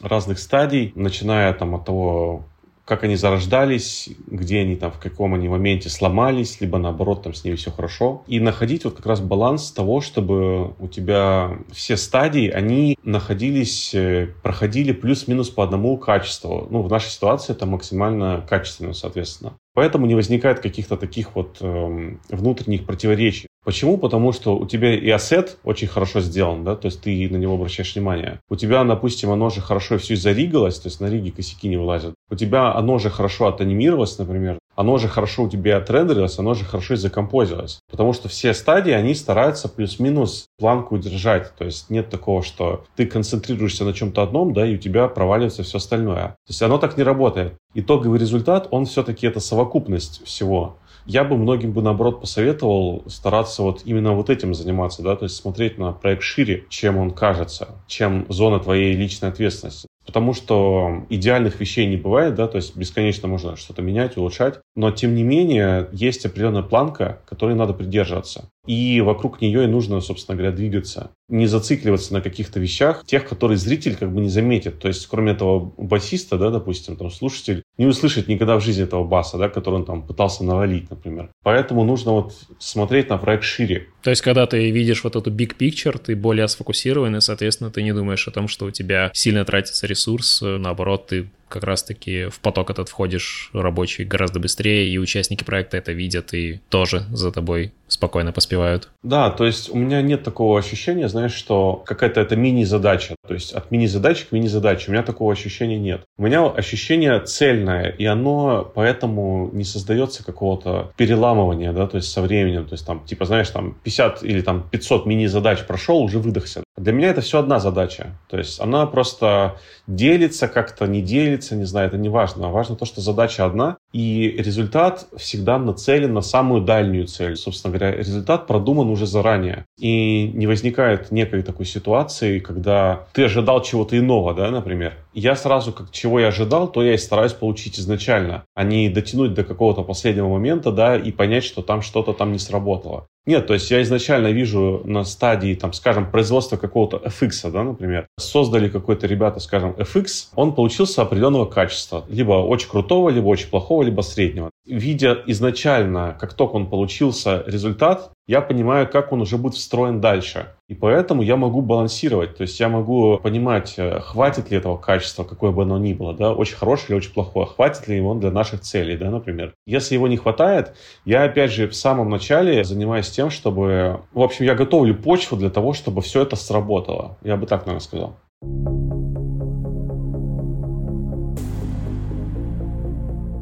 разных стадий, начиная там от того, как они зарождались, где они там, в каком они моменте сломались, либо наоборот там с ними все хорошо. И находить вот как раз баланс того, чтобы у тебя все стадии, они находились, э, проходили плюс-минус по одному качеству. Ну, в нашей ситуации это максимально качественно, соответственно. Поэтому не возникает каких-то таких вот э, внутренних противоречий. Почему? Потому что у тебя и ассет очень хорошо сделан, да, то есть ты на него обращаешь внимание. У тебя, допустим, оно же хорошо все заригалось, то есть на риге косяки не вылазят. У тебя оно же хорошо отанимировалось, например, оно же хорошо у тебя отрендерилось, оно же хорошо и закомпозилось. Потому что все стадии, они стараются плюс-минус планку держать. То есть нет такого, что ты концентрируешься на чем-то одном, да, и у тебя проваливается все остальное. То есть оно так не работает. Итоговый результат, он все-таки это совокупность всего я бы многим бы, наоборот, посоветовал стараться вот именно вот этим заниматься, да, то есть смотреть на проект шире, чем он кажется, чем зона твоей личной ответственности. Потому что идеальных вещей не бывает, да, то есть бесконечно можно что-то менять, улучшать. Но, тем не менее, есть определенная планка, которой надо придерживаться. И вокруг нее и нужно, собственно говоря, двигаться. Не зацикливаться на каких-то вещах, тех, которые зритель как бы не заметит. То есть, кроме этого басиста, да, допустим, там слушатель не услышит никогда в жизни этого баса, да, который он там пытался навалить, например. Поэтому нужно вот смотреть на проект шире. То есть, когда ты видишь вот эту big picture, ты более сфокусирован, и, соответственно, ты не думаешь о том, что у тебя сильно тратится ресурс, наоборот, ты как раз-таки в поток этот входишь рабочий гораздо быстрее, и участники проекта это видят и тоже за тобой спокойно поспевают. Да, то есть у меня нет такого ощущения, знаешь, что какая-то это мини-задача. То есть от мини-задачи к мини-задаче. У меня такого ощущения нет. У меня ощущение цельное, и оно поэтому не создается какого-то переламывания, да, то есть со временем. То есть там, типа, знаешь, там 50 или там 500 мини-задач прошел, уже выдохся. Для меня это все одна задача. То есть она просто делится как-то, не делится, не знаю, это не важно. Важно то, что задача одна, и результат всегда нацелен на самую дальнюю цель. Собственно говоря, результат продуман уже заранее. И не возникает некой такой ситуации, когда ты ожидал чего-то иного, да, например. Я сразу, как чего я ожидал, то я и стараюсь получить изначально, а не дотянуть до какого-то последнего момента, да, и понять, что там что-то там не сработало. Нет, то есть я изначально вижу на стадии, там, скажем, производства какого-то FX, да, например, создали какой-то ребята, скажем, FX, он получился определенного качества, либо очень крутого, либо очень плохого, либо среднего. Видя изначально, как только он получился результат, я понимаю, как он уже будет встроен дальше. И поэтому я могу балансировать. То есть я могу понимать, э, хватит ли этого качества, какое бы оно ни было, да, очень хорошее или очень плохое, хватит ли его для наших целей, да, например. Если его не хватает, я опять же в самом начале занимаюсь тем, чтобы... В общем, я готовлю почву для того, чтобы все это сработало. Я бы так, наверное, сказал.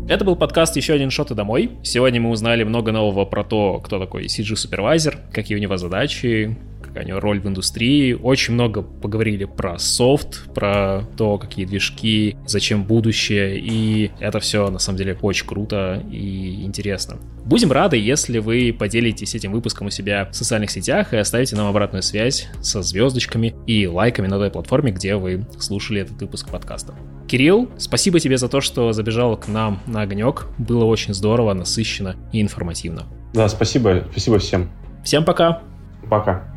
Это был подкаст «Еще один шот и домой». Сегодня мы узнали много нового про то, кто такой CG-супервайзер, какие у него задачи, какая у него роль в индустрии. Очень много поговорили про софт, про то, какие движки, зачем будущее, и это все на самом деле очень круто и интересно. Будем рады, если вы поделитесь этим выпуском у себя в социальных сетях и оставите нам обратную связь со звездочками и лайками на той платформе, где вы слушали этот выпуск подкаста. Кирилл, спасибо тебе за то, что забежал к нам на огонек. Было очень здорово, насыщенно и информативно. Да, спасибо. Спасибо всем. Всем пока. Пока.